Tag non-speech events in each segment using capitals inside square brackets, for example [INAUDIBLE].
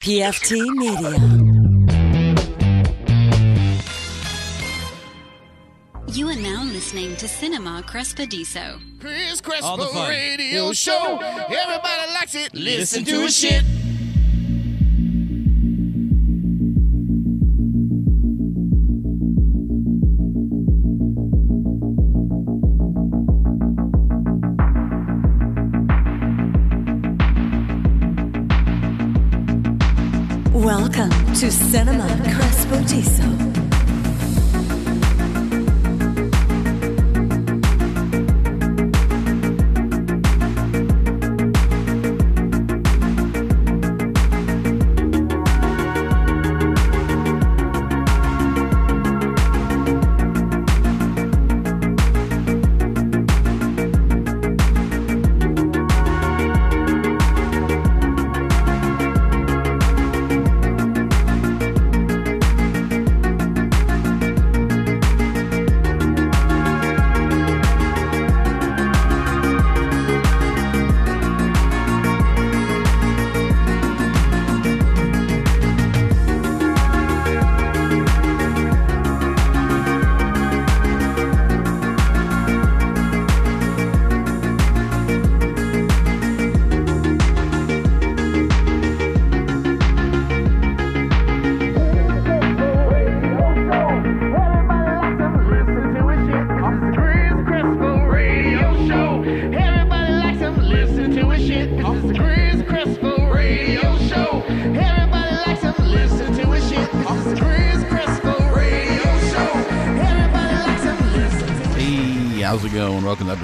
PFT Media. You are now listening to Cinema Crespodiso. Chris All the Crespo fun. Radio Show. Everybody likes it. Listen to his shit. To Cinema Crespodiso. Hey,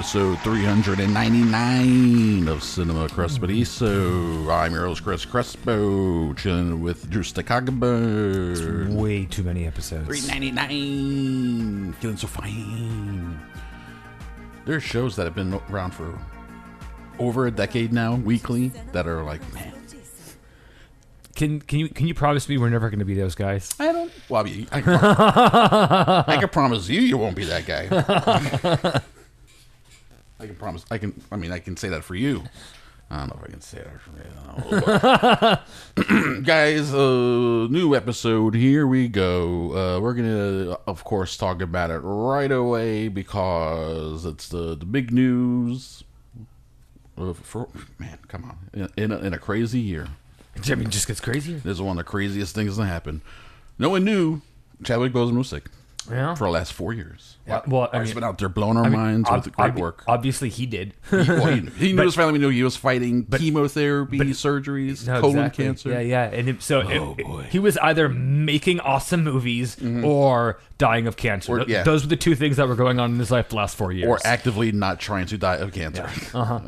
episode 399 of Cinema Crespodiso. I'm your host, Chris Crespo, chilling with Drew Staccago. Way too many episodes. 399. Feeling so fine. There's shows that have been around for over a decade now, weekly, that are like, man, Can can you can you promise me we're never going to be those guys? I don't. Well, I, mean, I, can, [LAUGHS] I can promise you, you won't be that guy. [LAUGHS] I can promise. I can. I mean, I can say that for you. I don't know if I can say that for you. [LAUGHS] [LAUGHS] Guys, uh, new episode. Here we go. Uh, we're gonna, of course, talk about it right away because it's the the big news. For man, come on, in, in, a, in a crazy year. Mean, just gets crazier. This is one of the craziest things that happened. No one knew Chadwick Boseman was sick Yeah. for the last four years. Yeah, well, I He's mean- been out there blowing our I mean, minds ob- with great ob- work. Obviously, he did. He, well, he, he [LAUGHS] knew But- his family knew he was fighting chemotherapy, surgeries, No, colon exactly. cancer. Yeah, yeah. And it, so it- Oh, boy. he was either making awesome movies or dying of cancer. Or- Th- yeah. Those were the two things that were going on in his life the last four years. Or actively not trying to die of cancer. [LAUGHS] Uh-huh. [LAUGHS]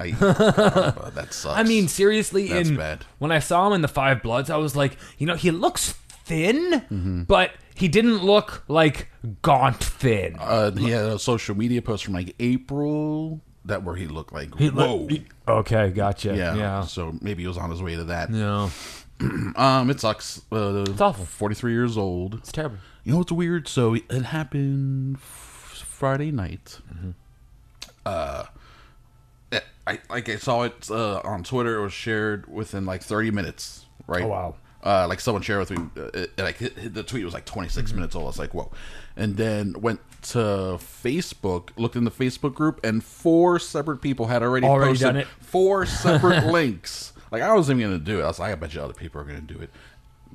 that sucks. I mean, seriously, That's in bad. when I saw him in the Five Bloods, I was like, you know, he looks thin, Mm-hmm. but he didn't look like gaunt thin. uh, he had a social media post from like April that where he looked like He whoa. he- okay, gotcha. yeah. yeah. So maybe he was on his way to that. No, [CLEARS THROAT] Um, it sucks. Uh, It's awful. Forty-three years old. it's terrible. You know what's weird? So it happened f- Friday night. Uh, I like I saw it uh, on Twitter. It was shared within like 30 minutes. Right? Oh, wow. Uh, like someone shared with me. Uh, it, like the tweet was like 26 minutes old. I was like, whoa. And then went to Facebook, looked in the Facebook group, and four separate people had already, Already posted done it? four [LAUGHS] separate links. Like I wasn't even gonna do it. I was like, I bet you other people are gonna do it.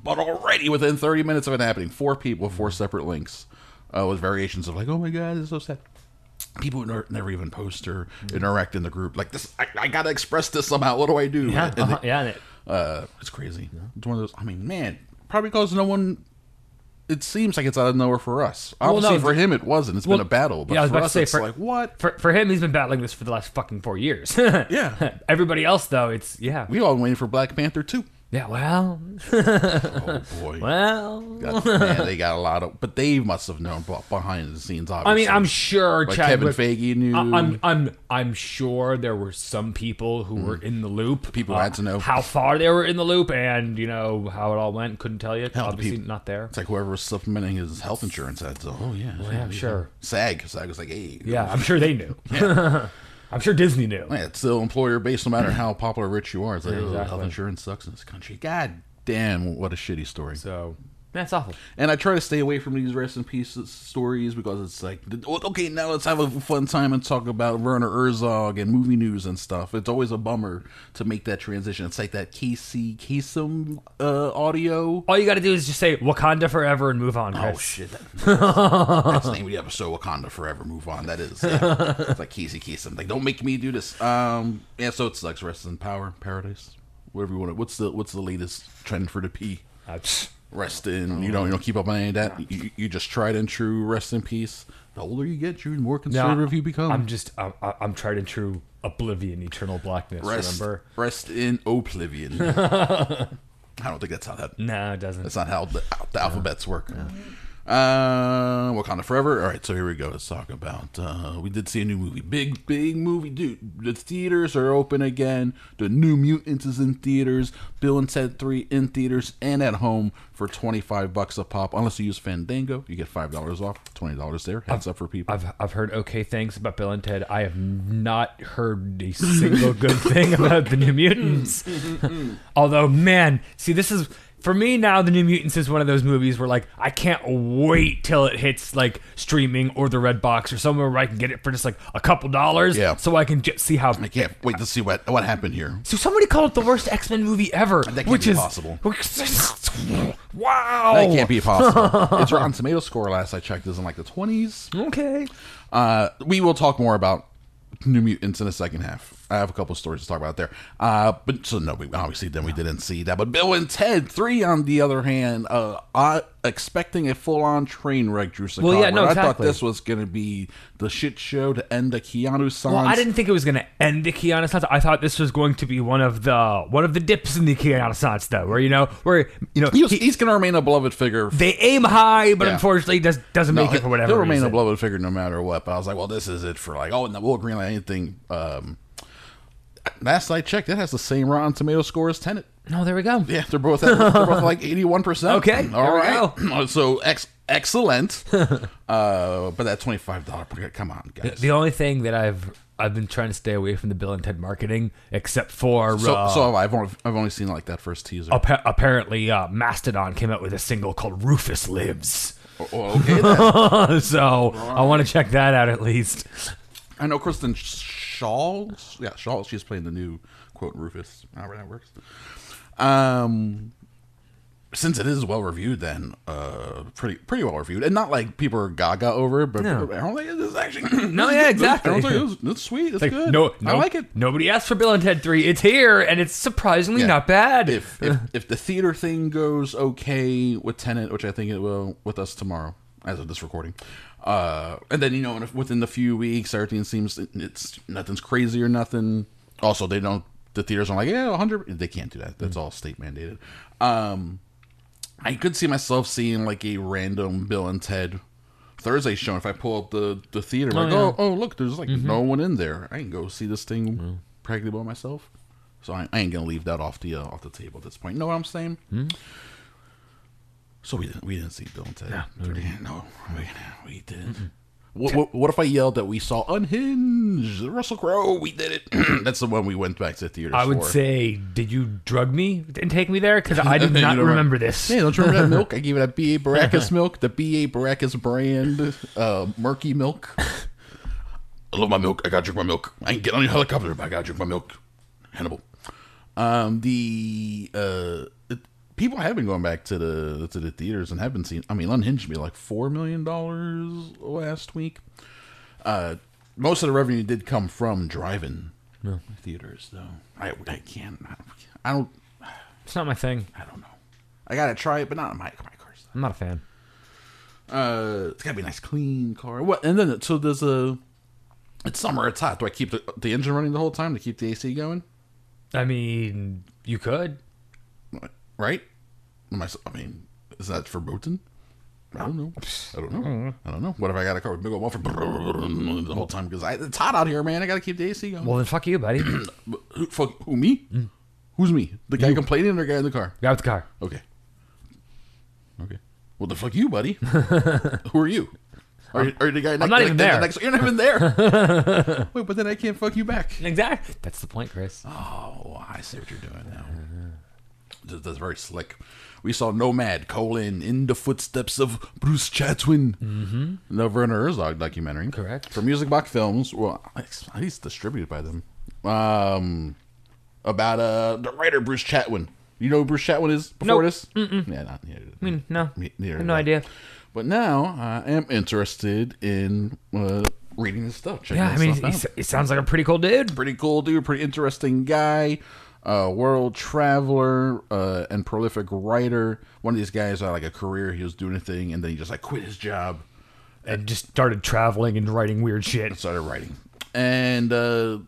But already within 30 minutes of it happening, four people, four separate links, uh, with variations of like, oh my god, it's so sad. People who never, never even post or interact in the group. Like this, I, I gotta express this somehow. What do I do? Yeah, uh-huh, yeah. And it- uh, it's crazy. It's one of those. I mean, man, probably because no one. It seems like it's out of nowhere for us. Well, Obviously, no, for him, it wasn't. It's well, been a battle. But yeah, I was for about to us, say, it's for- like what? For for him, he's been battling this for the last fucking four years. [LAUGHS] Yeah. Everybody else, though, it's yeah, We all waiting for Black Panther too. Yeah. Well, Oh boy. [LAUGHS] well. Got- man, they got a lot of, but they must have known behind the scenes. Obviously, I mean, I'm sure like Kevin. Feige knew. I- I'm I'm I'm sure there were some people who were in the loop. Mm. Uh, People had to know. how far they were in the loop, and you know how it all went. Couldn't tell you. Hell, Obviously, not there. It's like whoever was supplementing his health insurance had to. Oh yeah, yeah, I'm sure. SAG, SAG was like, hey, Yeah, [LAUGHS] I'm sure they knew. [LAUGHS] I'm sure Disney knew. Yeah, it's still employer based, no matter how popular or rich you are. It's like, oh, Exactly. health insurance sucks in this country. God damn, what a shitty story. So that's awful. And I try to stay away from these rest in peace stories because it's like, okay, now let's have a fun time and talk about Werner Herzog and movie news and stuff. It's always a bummer to make that transition. It's like that Casey Kasem uh, audio. All you got to do is just say Wakanda forever and move on. Chris. Oh shit! That's the name of the episode. Wakanda forever. Move on. That is. Yeah. it's like Casey Kasem. Like, don't make me do this. Um. Yeah. So it sucks. Rest in power, paradise, whatever you want. to What's the What's the latest trend for the P? Uh, rest in. You uh-huh. don't you don't keep up on any of that. You, you just tried and true rest in peace. The older you get, you the more conservative you become. I'm just I'm, I'm tried and true oblivion, eternal blackness. rest, Remember? rest in oblivion. [LAUGHS] I don't think that's how that. No, it doesn't. That's not how the, the alphabets work. Uh, Wakanda Forever. All right, so here we go. Let's talk about. Uh, we did see a new movie, big big movie, dude. The theaters are open again. The New Mutants is in theaters. Bill and Ted Three in theaters and at home for twenty five bucks a pop. Unless you use Fandango, you get five dollars off. Twenty dollars there. Heads up for people. I've I've heard okay things about Bill and Ted. I have not heard a single good thing [LAUGHS] about the New Mutants. Although, man, see, this is for me now. The New Mutants is one of those movies where like I can't wait till it hits like streaming or the Red Box or somewhere where I can get it for just like a couple dollars. Yeah. so I can just see how. I can't wait to see what what happened here. So somebody called it the worst X Men movie ever, That can't which be is possible. [LAUGHS] wow. That can't be possible. [LAUGHS] its Rotten Tomato score last I checked is in like the twenties. okay. Uh, we will talk more about New Mutants in the second half. I have a couple stories to talk about there. Uh, but so no, we obviously then we didn't see that. But Bill and Ted Three, on the other hand, uh, I expecting a full on train wreck. Drew Sakara. Well, yeah, no, exactly. I thought this was going to be the shit show to end the Keanu Sans. Well, I didn't think it was going to end the Keanu Sans. I thought this was going to be one of the one of the dips in the Keanu Sans, though, where you know, where you know, He he- he's going to remain a beloved figure. they aim high, but Yeah. unfortunately, does doesn't make it for whatever He'll remain reason. a beloved figure no matter what. But I was like, well, this is it for like, oh, no, we'll greenlight anything. Um, last I checked, it has the same Rotten Tomato score as Tenet. No, there we go. Yeah, they're both at, they're both like eighty one percent. [LAUGHS] Okay, all right. [CLEARS THROAT] So ex- excellent. [LAUGHS] uh, but that twenty five dollar. Come on, guys. The only thing that I've I've been trying to stay away from the Bill and Ted marketing, except for so, uh, so. I've only, I've only seen like that first teaser. appa- apparently uh, Mastodon came out with a single called Rufus Lives. Oh, okay, then. [LAUGHS] so I want to check that out at least. I know Kristen Schaal. Yeah, Schaal. She's playing the new quote Rufus. However that works. Um, since it is well reviewed, then uh, pretty pretty well reviewed, and not like people are gaga over it, but No. apparently it is actually [CLEARS THROAT] No, yeah, exactly. It's, sweet. It's Like, good. no, I like it. Nobody asked for Bill and Ted Three. It's here, and it's surprisingly Yeah. not bad. If, if if the theater thing goes okay with Tenet, which I think it will with us tomorrow as of this recording, uh, and then you know within the few weeks everything seems it's nothing's crazy or nothing. Also, they don't the theaters are like yeah, hundred. They can't do that. That's all state mandated. Um, I could see myself seeing like a random Bill and Ted. Thursday show. If I pull up the the theater, like, yeah. oh, oh, look, there's like no one in there. I can go see this thing practically by myself. So I, I ain't gonna leave that off the uh, off the table at this point. You know what I'm saying? So we didn't we didn't see Bill and Ted. Yeah. No, we, we didn't. What, what, what if I yelled that we saw Unhinged, Russell Crowe? We did it. [CLEARS THROAT] That's the one we went back to theater. I would for. say, did you drug me and take me there? Because I did [LAUGHS] not don't remember this. Yeah, don't you remember that milk? I [LAUGHS] gave it that B.A. Baracus milk, the B.A. Baracus brand, uh, murky milk. I love my milk. I gotta drink my milk. I ain't get on your helicopter, but I gotta drink my milk. Hannibal. Um, the uh, people have been going back to the to the theaters and have been seeing. I mean, Unhinged me like four million dollars last week. Uh, most of the revenue did come from drive-in theaters, though. I I can't. I don't. It's not my thing. I don't know. I gotta try it, but not my my car. I'm not a fan. Uh, it's gotta be a nice, clean car. What? And then so there's a. It's summer. It's hot. Do I keep the, the engine running the whole time to keep the AC going? I mean, you could. Right? Am I, I mean, is that verboten? I don't know. I don't know. I don't know. What if I got a car with big old muffler the whole time because it's hot out here, man? I gotta keep the AC going. Well, then fuck you, buddy. [CLEARS THROAT] who, fuck, who me? Mm. Who's me? The guy complaining or the guy in the car? Get out the car. Okay. Okay. Well, the fuck you, buddy. [LAUGHS] Who are you? Are you, are you the guy? I'm next, not even there. Next, you're not even there. [LAUGHS] Wait, but then I can't fuck you back. Exactly. That's the point, Chris. Oh, I see what you're doing now. [LAUGHS] That's very slick. We saw Nomad colon in the footsteps of Bruce Chatwin, mm-hmm. the Werner Herzog documentary. Correct. For Music Box Films. Well, it's- at least distributed by them. Um, about uh the writer Bruce Chatwin. You know who Bruce Chatwin is before Nope. this? Mm-mm. Yeah, not neither. I mean, no, neither have no idea. But now I am interested in uh, reading his stuff. Yeah, I mean, he, he sounds like a pretty cool dude. pretty cool dude, pretty interesting guy, uh, world traveler, uh, and prolific writer. One of these guys had like a career, he was doing a thing, and then he just like quit his job And just started traveling and writing weird shit. and started writing. And uh,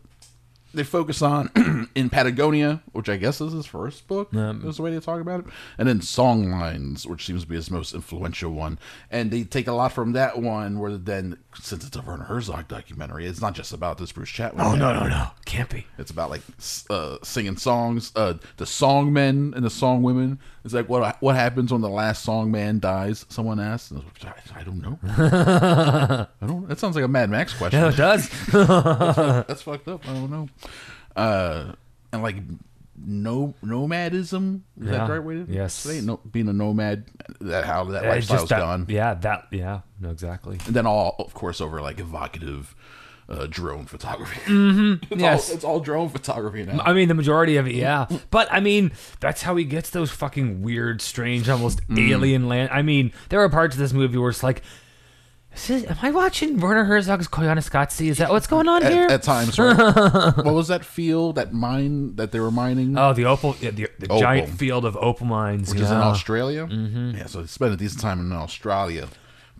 they focus on [CLEARS THROAT] in Patagonia, which I guess is his first book. is the way they talk about it, and then Songlines, which seems to be his most influential one. And they take a lot from that one, where then since it's a Werner Herzog documentary, it's not just about this Bruce Chatwin. Oh no, no, no, can't be. It's about like uh, singing songs. Uh, the song men and the song women. It's like what what happens when the last song man dies? Someone asks. And I, I don't know. [LAUGHS] I don't. That sounds like a Mad Max question. Yeah, it does. [LAUGHS] That's fucked up. I don't know. Uh, and like no nomadism. Is that the right way to Yes. say it? No, being a nomad. That how that lifestyle's that, gone. Yeah, that. Yeah, no, exactly. And then all, of course, over like evocative uh, drone photography. [LAUGHS] Mm-hmm. it's Yes. all, it's all drone photography now. I mean, the majority of it, yeah. But I mean, that's how he gets those fucking weird, strange, almost Mm. alien land. I mean, there are parts of this movie where it's like, is this, am I watching Werner Herzog's Koyaanisqatsi? Is that what's going on at, here? at times, right? [LAUGHS] what was that field, that mine that they were mining, oh, the opal, yeah, the, the Opal. giant field of opal mines, which is in. Australia? Mm-hmm. Yeah, so they spent a decent time in Australia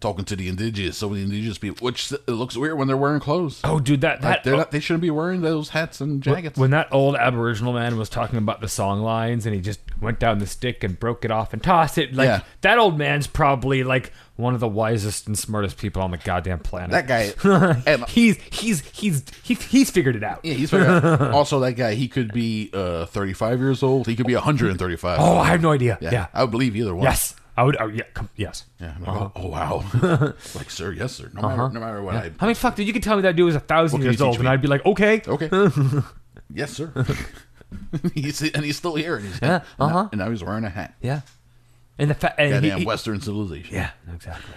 talking to the indigenous. So the indigenous people, which it looks weird when they're wearing clothes. Oh, dude, that Like, that they're not, they shouldn't be wearing those hats and jackets. When that old Aboriginal man was talking about the song lines and he just went down the stick and broke it off and tossed it, like Yeah. that old man's probably like one of the wisest and smartest people on the goddamn planet. that guy, [LAUGHS] he's he's he's he's he's figured it out. yeah, he's figured out. [LAUGHS] also that guy. He could be uh, 35 years old. He could be 135. Oh, I have no idea. yeah. Yeah. I would believe either one. Yes. I would. Oh, yeah. Come, yes. Yeah. I'm like, oh, oh, wow. [LAUGHS] like, sir, yes, sir. No matter, no matter what I. I mean, fuck, dude. You could tell me that dude was a thousand What can years old, teach and me? I'd be like, okay. Okay. [LAUGHS] yes, sir. [LAUGHS] he's and he's still here, and he's Yeah, uh-huh. and now he's wearing a hat. Yeah. And the fa- and he- Goddamn he- Western civilization. Yeah. Exactly.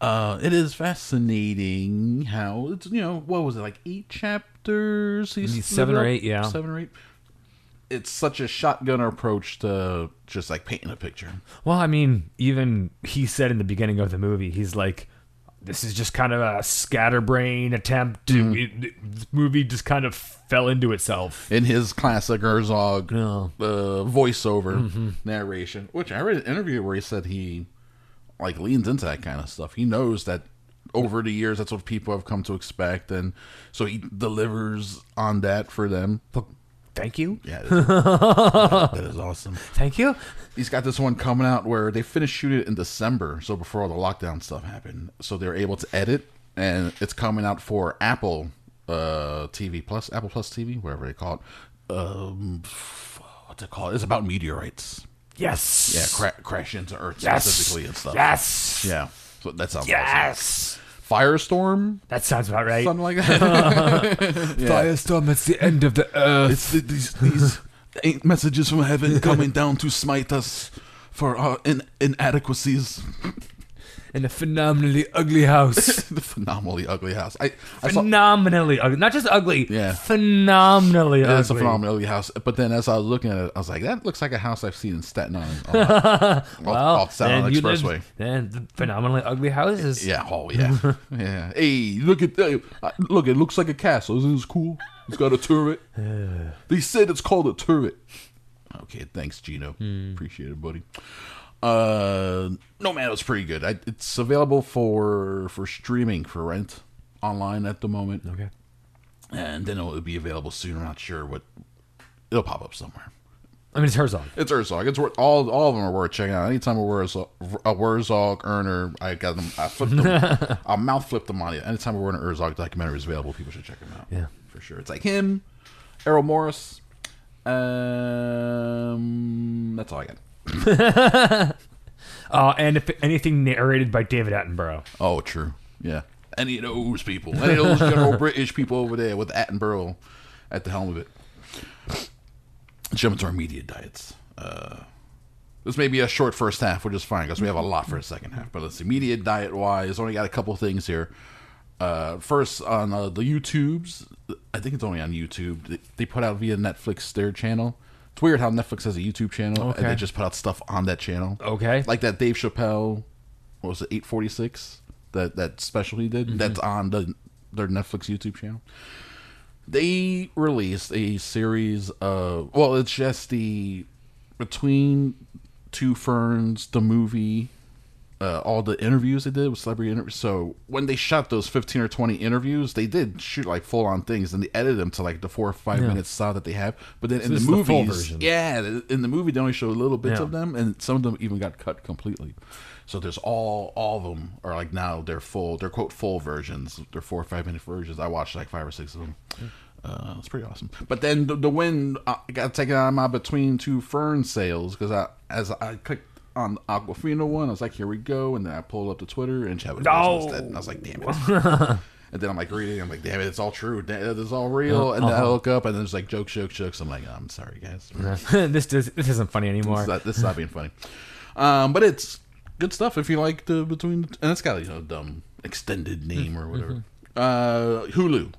Uh, it is fascinating how it's you know what was it like eight chapters? He's seven or eight, yeah. seven or eight. It's such a shotgun approach to just like painting a picture. Well, I mean, even he said in the beginning of the movie, he's like, "This is just kind of a scatterbrain attempt to." Mm. It, this movie just kind of fell into itself. in his classic Herzog uh, voiceover Mm-hmm. narration, which I read an interview where he said he like leans into that kind of stuff. He knows that over the years that's what people have come to expect, and so he delivers on that for them. Thank you, Yeah, that is, [LAUGHS] that is awesome. thank you. He's got this one coming out where they finished shooting it in December, so before all the lockdown stuff happened. So they're able to edit, and it's coming out for Apple uh, TV Plus, Apple Plus TV, whatever they call it. Um, what's it called? It's about meteorites. Yes. Yeah, cra- crash into Earth Yes. specifically and stuff. Yes. Yeah. So that sounds awesome. Yes. Firestorm, That sounds about right. something like [LAUGHS] that. [LAUGHS] Firestorm. It's the end of the earth. It's the, these these ain't messages from heaven coming [LAUGHS] down to smite us for our in- inadequacies. In a phenomenally ugly house. [LAUGHS] the phenomenally ugly house. I, I saw phenomenally ugly. Not just ugly. Yeah. Phenomenally ugly. it's a phenomenally ugly house. But then as I was looking at it, I was like, that looks like a house I've seen in Staten Island. [LAUGHS] off, Well, off Staten Island you Expressway. Then the phenomenally ugly houses. Yeah. Oh yeah. [LAUGHS] yeah. Hey, look at that. Uh, Look, it looks like a castle. Isn't this cool? It's got a turret. [SIGHS] they said it's called a turret. Okay, thanks, Gino. Appreciate it, buddy. Uh, no man, it was pretty good. I, it's available for for streaming for rent online at the moment. Okay. and then it'll be available soon. I'm not sure what. It'll pop up somewhere. I mean, it's Herzog. It's Herzog. It's worth all. All of them are worth checking out. Anytime a Herzog, a Herzog earner, I got them. I flipped them. [LAUGHS] I mouth flipped them on you. Anytime a Werner Herzog documentary is available, people should check them out. Yeah. for sure. It's like him, Errol Morris. Um, that's all I got. [LAUGHS] Uh, and if anything narrated by David Attenborough. Oh, true. Yeah. Any of those people. Any of those general [LAUGHS] British people over there with Attenborough at the helm of it. Jump into our media diets. Uh, this may be a short first half, which is fine because we have a lot for a second half. But let's see, media diet wise, only got a couple things here. Uh, first on uh, the YouTubes, I think it's only on YouTube. They, they put out via Netflix their channel. It's weird how Netflix has a YouTube channel and Okay. they just put out stuff on that channel. Okay. like that Dave Chappelle, what was it, eight forty six? That that special he did. Mm-hmm. That's on the their Netflix YouTube channel. They released a series of well, it's just the between two ferns, the movie, uh, all the interviews they did with celebrity interviews. So when they shot those fifteen or twenty interviews, they did shoot like full on things, and they edited them to like the four or five Yeah. minutes saw that they have. But then in the the movies, version. yeah, in the movie they only show little bits Yeah. of them, and some of them even got cut completely. So there's all all of them are like now they're full, they're quote full versions. They're four or five minute versions. I watched like five or six of them. Uh, it's pretty awesome. But then the, the wind uh, got taken out of my between two fern sales because I as I clicked on the Awkwafina one, I was like, here we go, and then I pulled up the Twitter and Chadwick. Boseman was dead. And I was like, damn it. [LAUGHS] And then I'm like reading, I'm like, damn it, it's all true. Damn, It's all real. And then I look up, and then there's like jokes, jokes, jokes. I'm like, I'm sorry, guys. [LAUGHS] this does this isn't funny anymore. This is, not, this is not being funny. Um, but it's good stuff if you like the between, and it's got you know dumb extended name or whatever. Uh, Hulu,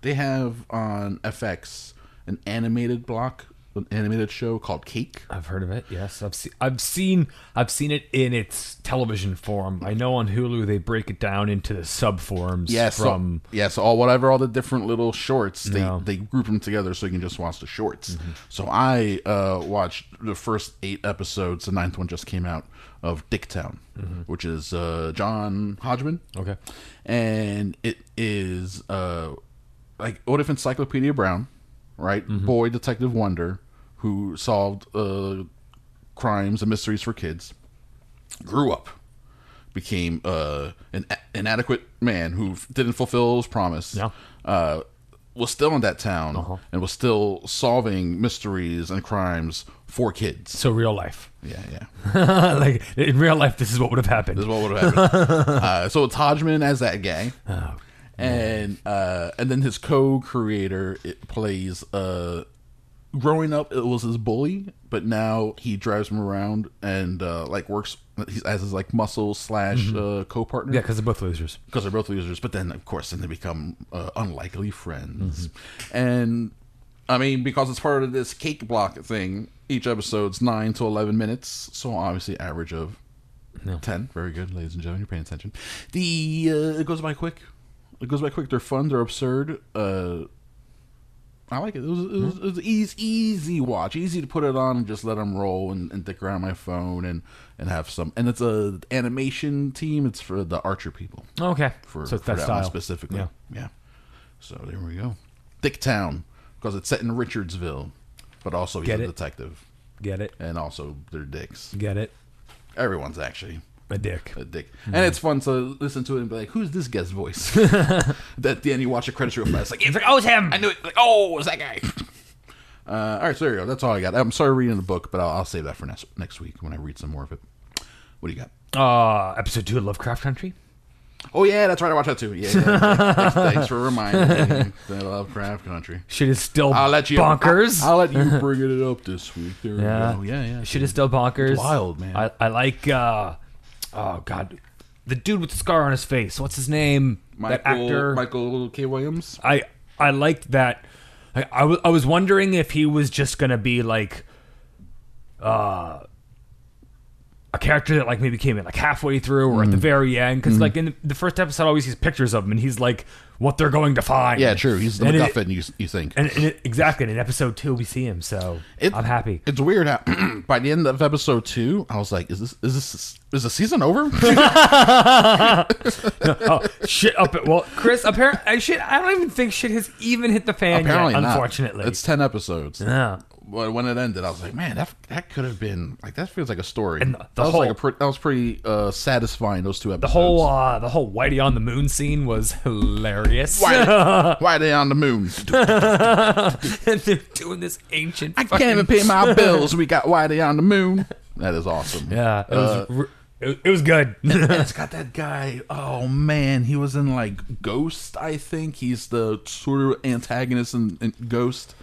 they have on FX an animated block, an animated show called Cake. I've heard of it. Yes, I've seen. I've seen. I've seen it in its television form. I know on Hulu they break it down into the sub forms. Yes, from so, yes, all whatever all the different little shorts they Yeah. they group them together so you can just watch the shorts. So I uh, watched the first eight episodes. The ninth one just came out of Dicktown, which is uh, John Hodgman. okay. and it is uh like what if Encyclopedia Brown, right? Boy Detective Wonder, who solved uh crimes and mysteries for kids, grew up, became uh an inadequate man who f- didn't fulfill his promise. Yeah. Uh was still in that town and was still solving mysteries and crimes for kids. So real life, Yeah, yeah. [LAUGHS] like in real life, this is what would have happened. This is what would have happened. [LAUGHS] uh, so it's Hodgman as that guy, Oh, and uh, and then his co-creator it plays. Uh, growing up, it was his bully, but now he drives him around and uh, like works as his like muscle slash uh, co-partner. Mm-hmm. yeah, because they're both losers. because they're both losers. But then, of course, then they become uh, unlikely friends. Mm-hmm. And I mean, because it's part of this cake block thing, each episode's nine to eleven minutes, so obviously average of ten. Very good, ladies and gentlemen. You're paying attention. The uh, it goes by quick. It goes by quick. They're fun. They're absurd. Uh, I like it. It was, it was, it was easy, easy watch, easy to put it on and just let them roll and, and dick around my phone and and have some. And it's a animation team. It's for the Archer people Okay, for, so it's for that that style specifically. Yeah. Yeah. So there we go. Dicktown, because it's set in Richardsville, but also he's Get a it? detective, Get it? and also they're dicks. Get it? Everyone's actually A dick. a dick, Hmm. and it's fun to listen to it and be like, "Who's this guest voice?" [LAUGHS] that then you watch the credits real fast, like, It's like, oh, it's him. I knew it. Like, oh, it's that guy. [COUGHS] Uh, all right, so there you go. That's all I got. I'm sorry reading the book, but I'll, I'll save that for next next week when I read some more of it. What do you got? Uh, episode two of Lovecraft Country. Oh yeah, that's right. I watched that too. Yeah, yeah. [LAUGHS] thanks, thanks for reminding me. that I Lovecraft Country. Shit is still I'll let you bonkers. I'll, I'll let you bring it up this week. There yeah, we go. Yeah, yeah. Shit is still bonkers. wild, man. I, I like. uh Oh God, the dude with the scar on his face. What's his name? Michael, that actor. Michael K. Williams. I I liked that. I, I, w- I was wondering if he was just gonna be like, uh, a character that like maybe came in like halfway through or Mm. at the very end because like in the first episode, always sees pictures of him and he's like what they're going to find. Yeah, true. He's the And it- MacGuffin. you, you think? And, and it, exactly, and in episode two, we see him, so It- I'm happy. It's weird how [CLEARS THROAT] by the end of episode two, I was like, "Is this is this is the season over?" [LAUGHS] [LAUGHS] oh shit! Up at well, Chris. Apparently, shit. I don't even think shit has even hit the fan Apparently yet. not. Unfortunately, it's ten episodes. yeah. But when it ended, I was like, "Man, that that could have been like that feels like a story." And the that was whole- like a pre- that was pretty uh, satisfying. Those two episodes. The whole uh, the whole Whitey on the moon scene was hilarious. are they [LAUGHS] on the moon? and [LAUGHS] they're doing this ancient. I can't even pay my bills. We got [LAUGHS] Whitey on the moon. That is awesome. Yeah, it Uh, was. r- it, it was good. and it's got that guy. Oh man, he was in like Ghost. I think he's the sort of antagonist in, in Ghost.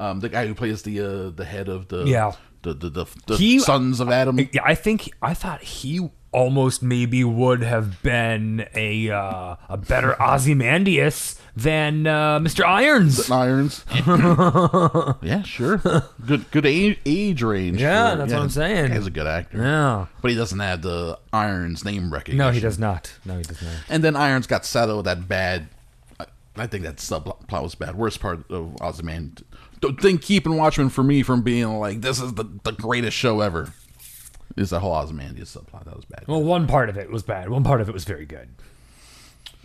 Um, the guy who plays the uh, the head of the Yeah. the the the, the He- sons of Adam. Yeah, I think I thought he almost maybe would have been a uh, a better [LAUGHS] Ozymandias than uh, Mr. Irons. Irons. [LAUGHS] yeah, sure. Good good age, age range. Yeah, for- that's what I'm saying. He's a good actor. Yeah. But he doesn't have the Irons name recognition. No, he does not. No, he does not. And then Irons got settled with that bad. I- I think that subplot was bad. Worst part of Ozymandias. Don't think keeping Watchmen for me from being like this is the, the greatest show ever. Is that whole Ozymandias subplot that was bad? Well, one part of it was bad. One part of it was very good.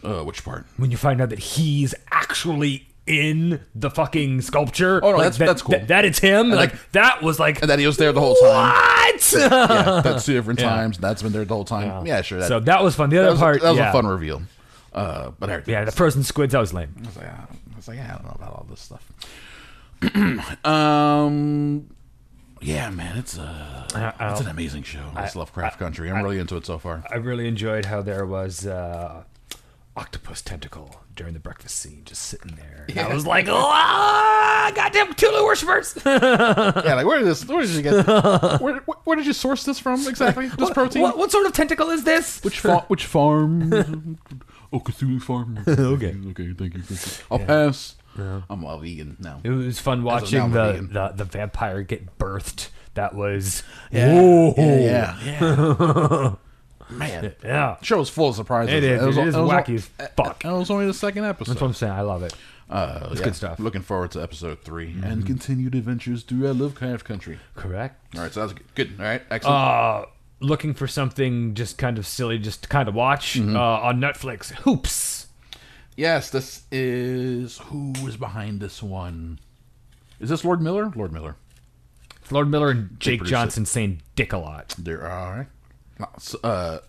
Uh, which part? When you find out that he's actually in the fucking sculpture. Oh, no, like, that's- that, that's cool. That, that it's him. like- like that was like And that he was there the whole time. what? Yeah, that's two different [LAUGHS] Yeah. times. That's been there the whole time. Yeah, sure. That, so that was fun. The other was, part, that was yeah. a fun reveal. Uh, but everything Yeah, the frozen squids. That was lame. I was like, I was like, yeah, I don't know about all this stuff. [CLEARS THROAT] um, yeah, man, it's a I- it's an amazing show. I, it's Lovecraft Country. I'm really into it so far. I really enjoyed how there was uh, octopus tentacle during the breakfast scene, just sitting there. And I was like, oh, goddamn Cthulhu worshippers! yeah, like where did this? Where did you get? [LAUGHS] Where, where, where did you source this from exactly? This protein? what, what sort of tentacle is this? Which fa- which farm? [LAUGHS] oh, Cthulhu farm. [LAUGHS] okay, okay, thank you. Thank you. I'll pass. I'm a vegan now. It was fun watching now, the, the, the vampire get birthed. That was Yeah, yeah, yeah. Man, yeah. show was full of surprises. It is. was- It is was- wacky as fuck. It was only the second episode. That's what I'm saying. I love it. Uh, It's good stuff. Mm-hmm. Looking forward to episode 3 and continued adventures through Lovecraft Country. Correct. All right, so that's good. good. All right, excellent. Uh, looking for something just kind of silly, just to kind of watch Mm-hmm. uh, on Netflix. Hoops. Yes, this is who is behind this one. Is this Lord Miller? Lord Miller. Lord Miller and Jake Johnson saying dick a lot. There. All right. Uh,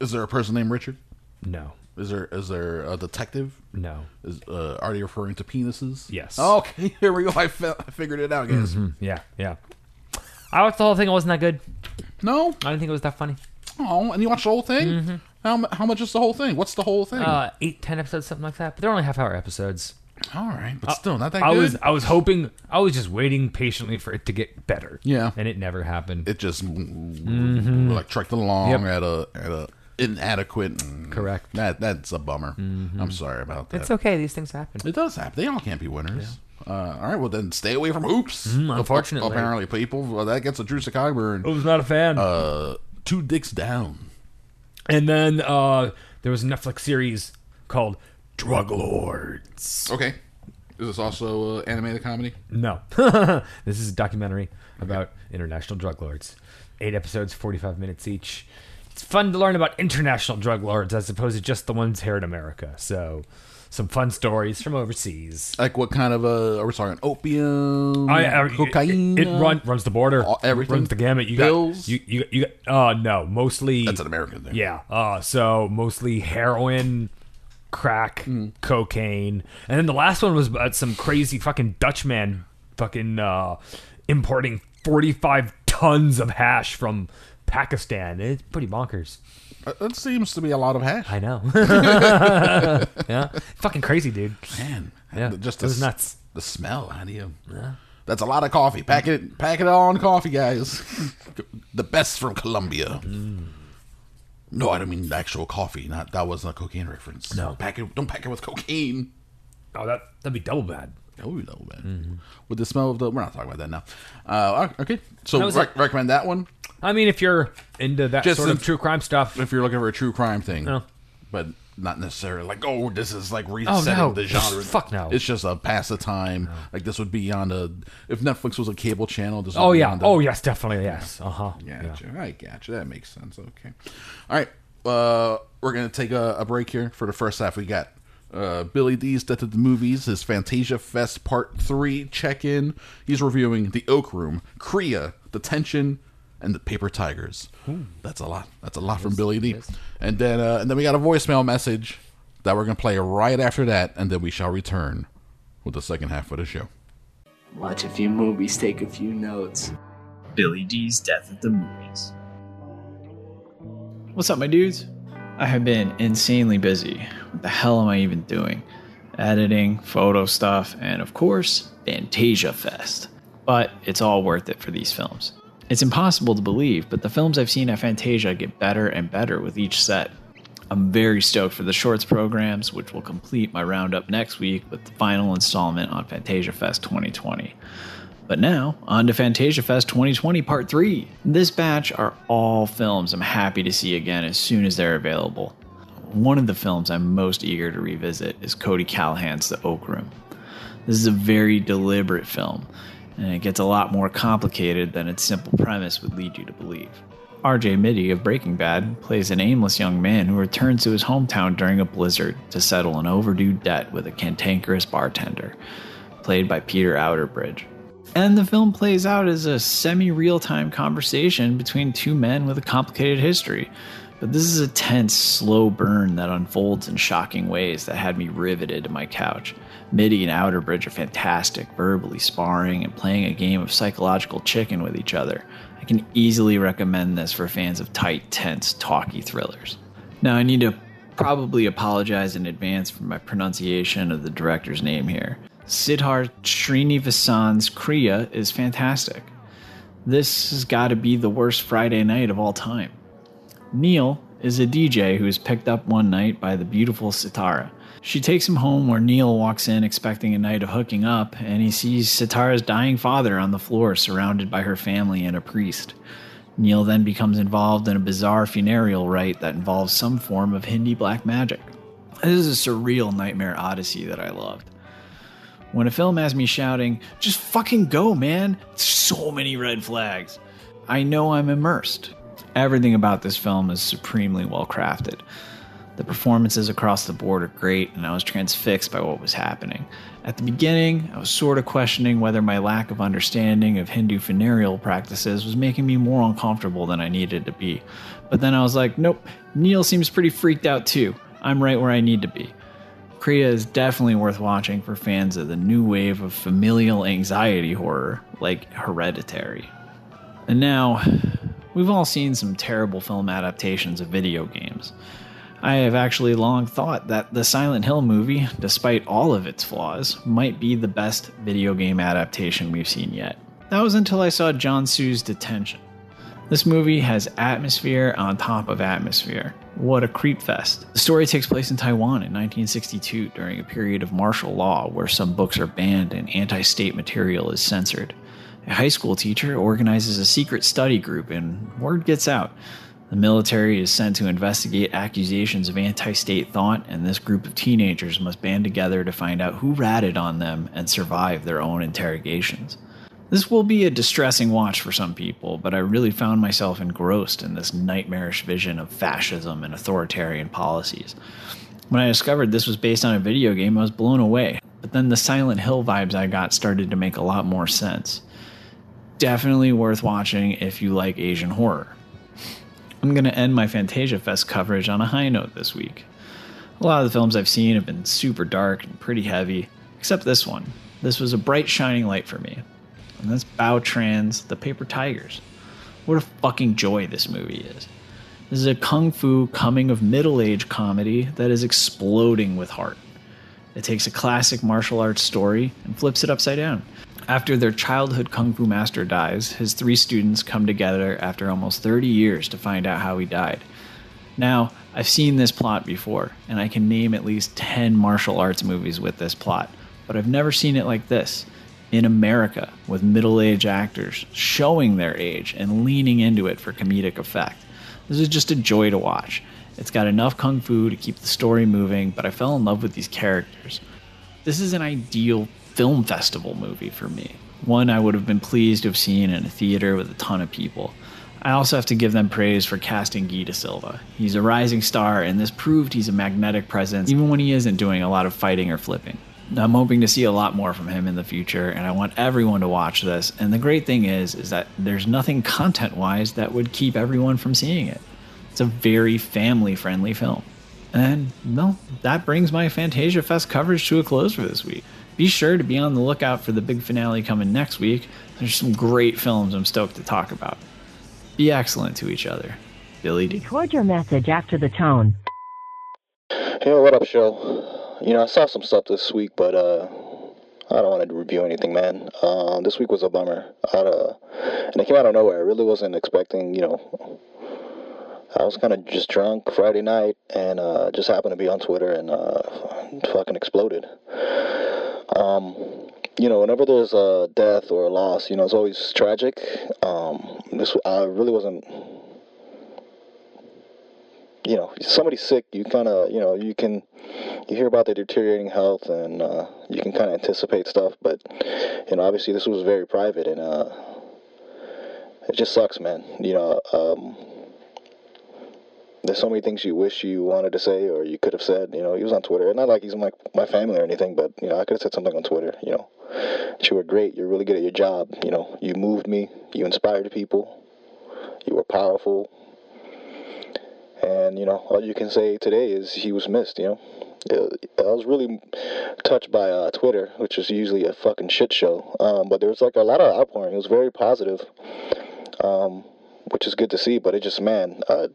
is there a person named Richard? No. Is there is there a detective? No. Is uh, are they referring to penises? Yes. Okay, [LAUGHS] here we go. I, I figured it out, guys. Yeah, yeah. I watched the whole thing. It wasn't that good. No. I didn't think it was that funny. Oh, and you watched the whole thing? How how much is the whole thing? What's the whole thing? Mm-hmm. Uh, eight, ten episodes, something like that. But they're only half hour episodes. All right, but still not that I good. was, I was hoping, I was just waiting patiently for it to get better. Yeah. and it never happened. it just like trekked along Mm-hmm. Yep. at a at a inadequate. And Correct. That that's a bummer. I'm sorry about that. it's okay. These things happen. It does happen. They all can't be winners. Uh, all right, well then stay away from hoops. Mm, unfortunately. apparently, people well, that gets a Drew Cockburn. I was not a fan. Uh, two dicks down. And then uh, there was a Netflix series called Drug Lords. Okay, is this also uh, animated comedy? No, [LAUGHS] this is a documentary about international drug lords. Eight episodes, forty-five minutes each. It's fun to learn about international drug lords as opposed to just the ones here in America. So, some fun stories from overseas. Like what kind of uh, are we talking? Opium, I- I- cocaine. It, it run, runs the border. All- everything? runs the gamut. You Pills? got you you you got. Uh, no, mostly That's an American thing. Yeah. Uh, so mostly heroin, crack, Mm. cocaine, and then the last one was about some crazy fucking Dutchman fucking uh, importing forty five tons of hash from Pakistan. It's pretty bonkers. That- That seems to be a lot of hash. I know. [LAUGHS] yeah. Fucking crazy, dude. Man, Yeah, just it was the, nuts. The smell, how do you? Yeah. That's a lot of coffee. Pack it, pack it on coffee, guys. [LAUGHS] the best from Colombia. No, I don't mean actual coffee. Not that wasn't a cocaine reference. No. pack it. Don't pack it with cocaine. Oh, that that'd be double bad. That would be a little bit. With the smell of the, we're not talking about that now. Uh, okay, so That was rec- it. recommend that one I mean, if you're into that Just sort of true crime stuff, if you're looking for a true crime thing. No. But not necessarily like, oh, this is like resetting no. the genre. Fuck no. It's just a pass of time. Like this would be on a if Netflix was a cable channel. This would oh be yeah, on the, oh yes, definitely yes. Uh huh. Gotcha. I gotcha. That makes sense. Okay. All right. Uh, we're gonna take a, a break here for the first half. We got uh, Billy D's Death of the Movies, his Fantasia Fest Part Three check in. He's reviewing The Oak Room, Kriya, Detention, and The Paper Tigers. That's a lot. That's a lot from Billy D. And then uh, and then we got a voicemail message that we're gonna play right after that, and then we shall return with the second half of the show. Watch a few movies, take a few notes. Billy D's Death at the Movies. What's up, my dudes? I have been insanely busy. What the hell am I even doing? Editing, photo stuff, and of course, Fantasia Fest. But it's all worth it for these films. It's impossible to believe, but the films I've seen at Fantasia get better and better with each set. I'm very stoked for the shorts programs, which will complete my roundup next week with the final installment on Fantasia Fest 2020. But now, on to Fantasia Fest 2020 Part 3. This batch are all films I'm happy to see again as soon as they're available. One of the films I'm most eager to revisit is Cody Callahan's The Oak Room. This is a very deliberate film, and it gets a lot more complicated than its simple premise would lead you to believe. RJ Mitte of Breaking Bad plays an aimless young man who returns to his hometown during a blizzard to settle an overdue debt with a cantankerous bartender, played by Peter Outerbridge. And the film plays out as a semi real time conversation between two men with a complicated history. But this is a tense, slow burn that unfolds in shocking ways that had me riveted to my couch. Mitte and Outerbridge are fantastic, verbally sparring and playing a game of psychological chicken with each other. I can easily recommend this for fans of tight, tense, talky thrillers. Now, I need to probably apologize in advance for my pronunciation of the director's name here. Siddharth Srinivasan's Kriya is fantastic. This has got to be the worst Friday night of all time. Neil is a DJ who is picked up one night by the beautiful Sitara. She takes him home where Neil walks in expecting a night of hooking up, and he sees Sitara's dying father on the floor surrounded by her family and a priest. Neil then becomes involved in a bizarre funereal rite that involves some form of Hindi black magic. This is a surreal nightmare odyssey that I loved. When a film has me shouting, just fucking go, man, so many red flags, I know I'm immersed. Everything about this film is supremely well crafted. The performances across the board are great, and I was transfixed by what was happening. At the beginning, I was sort of questioning whether my lack of understanding of Hindu funereal practices was making me more uncomfortable than I needed to be. But then I was like, nope, Neil seems pretty freaked out too. I'm right where I need to be. Kriya is definitely worth watching for fans of the new wave of familial anxiety horror, like Hereditary. And now, we've all seen some terrible film adaptations of video games. I have actually long thought that the Silent Hill movie, despite all of its flaws, might be the best video game adaptation we've seen yet. That was until I saw John Hsu's Detention. This movie has atmosphere on top of atmosphere. What a creep fest. The story takes place in Taiwan in 1962 during a period of martial law where some books are banned and anti state material is censored. A high school teacher organizes a secret study group, and word gets out. The military is sent to investigate accusations of anti state thought, and this group of teenagers must band together to find out who ratted on them and survive their own interrogations. This will be a distressing watch for some people, but I really found myself engrossed in this nightmarish vision of fascism and authoritarian policies. When I discovered this was based on a video game, I was blown away. But then the Silent Hill vibes I got started to make a lot more sense. Definitely worth watching if you like Asian horror. I'm going to end my Fantasia Fest coverage on a high note this week. A lot of the films I've seen have been super dark and pretty heavy, except this one. This was a bright shining light for me. And that's Bao Tran's The Paper Tigers. What a fucking joy this movie is. This is a kung fu coming of middle age comedy that is exploding with heart. It takes a classic martial arts story and flips it upside down. After their childhood kung fu master dies, his three students come together after almost 30 years to find out how he died. Now, I've seen this plot before, and I can name at least 10 martial arts movies with this plot, but I've never seen it like this. In America, with middle aged actors showing their age and leaning into it for comedic effect. This is just a joy to watch. It's got enough kung fu to keep the story moving, but I fell in love with these characters. This is an ideal film festival movie for me. One I would have been pleased to have seen in a theater with a ton of people. I also have to give them praise for casting Guy De Silva. He's a rising star, and this proved he's a magnetic presence even when he isn't doing a lot of fighting or flipping. I'm hoping to see a lot more from him in the future, and I want everyone to watch this. And the great thing is, is that there's nothing content-wise that would keep everyone from seeing it. It's a very family-friendly film. And well, that brings my Fantasia Fest coverage to a close for this week. Be sure to be on the lookout for the big finale coming next week. There's some great films I'm stoked to talk about. Be excellent to each other. Billy D. Record your message after the tone. Yo, what up, show? You know, I saw some stuff this week, but uh, I don't want to review anything, man. Uh, this week was a bummer. Out of, and it came out of nowhere. I really wasn't expecting, you know. I was kind of just drunk Friday night and uh, just happened to be on Twitter and uh, fucking exploded. Um, you know, whenever there's a death or a loss, you know, it's always tragic. Um, this I really wasn't. You know, somebody's sick. You kind of, you know, you can, you hear about their deteriorating health, and uh, you can kind of anticipate stuff. But, you know, obviously this was very private, and uh, it just sucks, man. You know, um, there's so many things you wish you wanted to say or you could have said. You know, he was on Twitter. And not like he's my my family or anything, but you know, I could have said something on Twitter. You know, you were great. You're really good at your job. You know, you moved me. You inspired people. You were powerful. And you know, all you can say today is he was missed. You know, I was really touched by uh, Twitter, which is usually a fucking shit show. Um, but there was like a lot of outpouring. It was very positive. Um, which is good to see. But it just, man, uh,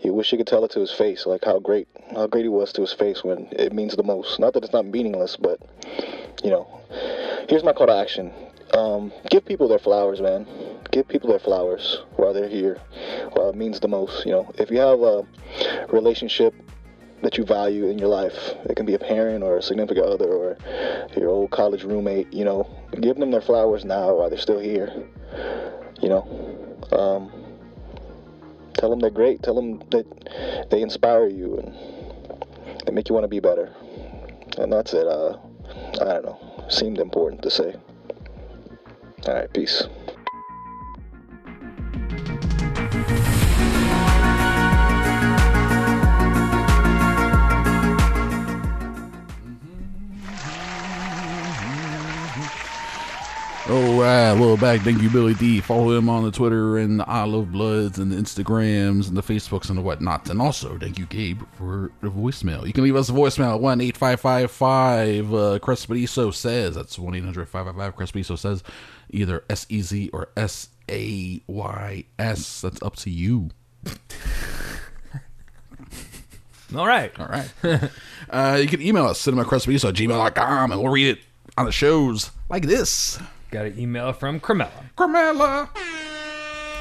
you wish you could tell it to his face, like how great, how great he was to his face when it means the most. Not that it's not meaningless, but you know, here's my call to action: um, give people their flowers, man. Give people their flowers while they're here, while it means the most. You know, if you have a relationship that you value in your life. It can be a parent or a significant other or your old college roommate. You know, give them their flowers now while they're still here. You know, um, tell them they're great. Tell them that they inspire you and they make you want to be better. And that's it. Uh, I don't know. Seemed important to say. All right, peace. All right, well, back. Thank you, Billy D. Follow him on the Twitter and the I Love Bloods and the Instagrams and the Facebooks and the whatnots. And also, thank you, Gabe, for the voicemail. You can leave us a voicemail at 1 8555 uh, Crespodiso says. That's 1 800 555 Crespodiso says. Either S E Z or S A Y S. That's up to you. All right. All right. uh, you can email us, cinemacrespediso at gmail.com, and we'll read it on the shows like this. Got an email from Carmella. Carmella.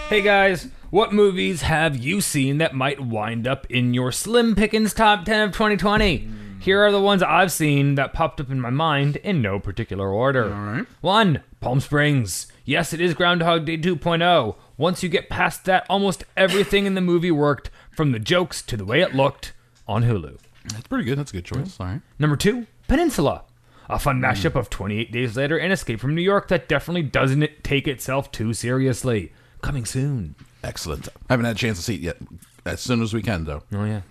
Hey guys, what movies have you seen that might wind up in your Slim Pickens top 10 of 2020? Hmm. Here are the ones I've seen that popped up in my mind in no particular order. All right. 1. Palm Springs. Yes, it is Groundhog Day 2.0. Once you get past that, almost everything in the movie worked, from the jokes to the way it looked, on Hulu. That's pretty good. That's a good choice. All right. Number two, Peninsula. A fun mashup of 28 Days Later and Escape from New York that definitely doesn't take itself too seriously. Coming soon. Excellent. I haven't had a chance to see it yet. As soon as we can, though. Oh, yeah.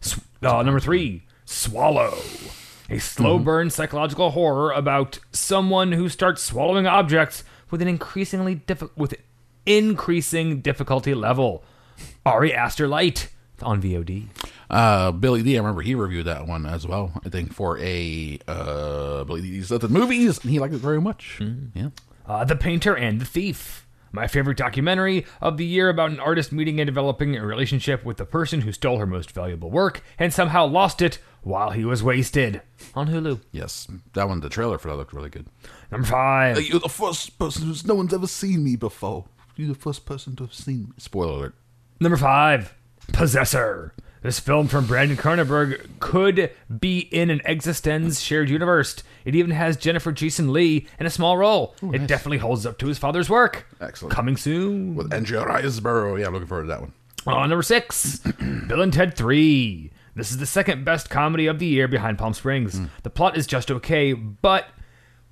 Sw- uh, number three, Swallow. A slow burn psychological horror about someone who starts swallowing objects with an increasingly diffi- with increasing difficulty level. Ari Aster Light on VOD. Uh, Billy D, I remember he reviewed that one as well. I think for a uh, Billy D's at the movies, and he liked it very much. Yeah. Uh, the Painter and the Thief. My favorite documentary of the year about an artist meeting and developing a relationship with the person who stole her most valuable work and somehow lost it while he was wasted. On Hulu. Yes, that one. The trailer for that looked really good. Number five. You're the first person who's no one's ever seen me before. You're the first person to have seen me. Spoiler alert. Number five, Possessor. This film from Brandon Cronenberg could be in an Existenz shared universe. It even has Jennifer Jason Leigh in a small role. it definitely holds up to his father's work. Excellent. Coming soon. With Andrea Riseborough. Yeah, looking forward to that one. Uh, number six, [CLEARS THROAT] Bill and Ted 3. This is the second best comedy of the year behind Palm Springs. The plot is just okay, but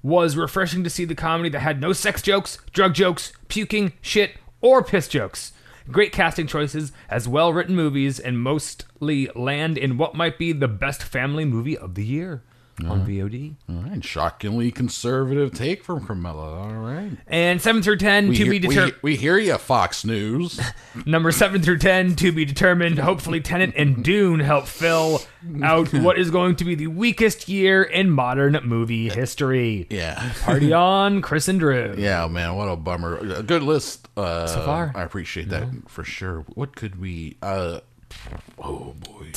was refreshing to see the comedy that had no sex jokes, drug jokes, puking, shit, or piss jokes. Great casting choices, as well written movies, and mostly land in what might be the best family movie of the year on VOD. All right. Shockingly conservative take from Carmella. All right. And 7 through 10 We, to hear, be determined. we, we hear you, Fox News. [LAUGHS] Number 7 through 10 to be determined. Hopefully, Tenet and Dune help fill out [LAUGHS] what is going to be the weakest year in modern movie history. yeah. Party [LAUGHS] on, Chris and Drew. Yeah, man, what a bummer. A good list uh, So far. I appreciate that for sure. What could we? Uh, oh boy,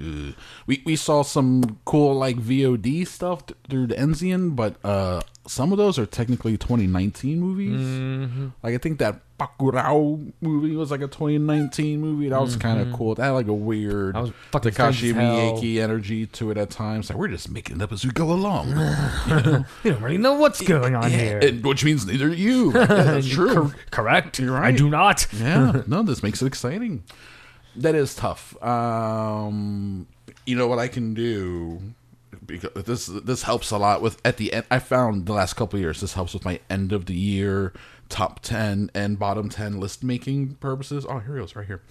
uh, we we saw some cool like VOD stuff th- through the Enzian, but uh, some of those are technically 2019 movies. Mm-hmm. Like I think that Bacurau movie was like a 2019 movie. That was kind of cool. That had like a weird Mm-hmm. Was fucking strange Takashi. Miike energy to it at times. Like we're just making it up as we go along, [LAUGHS] You don't really know what's going on here. And- which means neither do you. [LAUGHS] Yeah, that's true. Cor- correct. You're right. I do not. yeah, [LAUGHS] no, this makes it exciting. That is tough. Um, you know what I can do because this this helps a lot with at the end. I found the last couple of years this helps with my end of the year top ten and bottom ten list making purposes. Oh, here it goes, right here.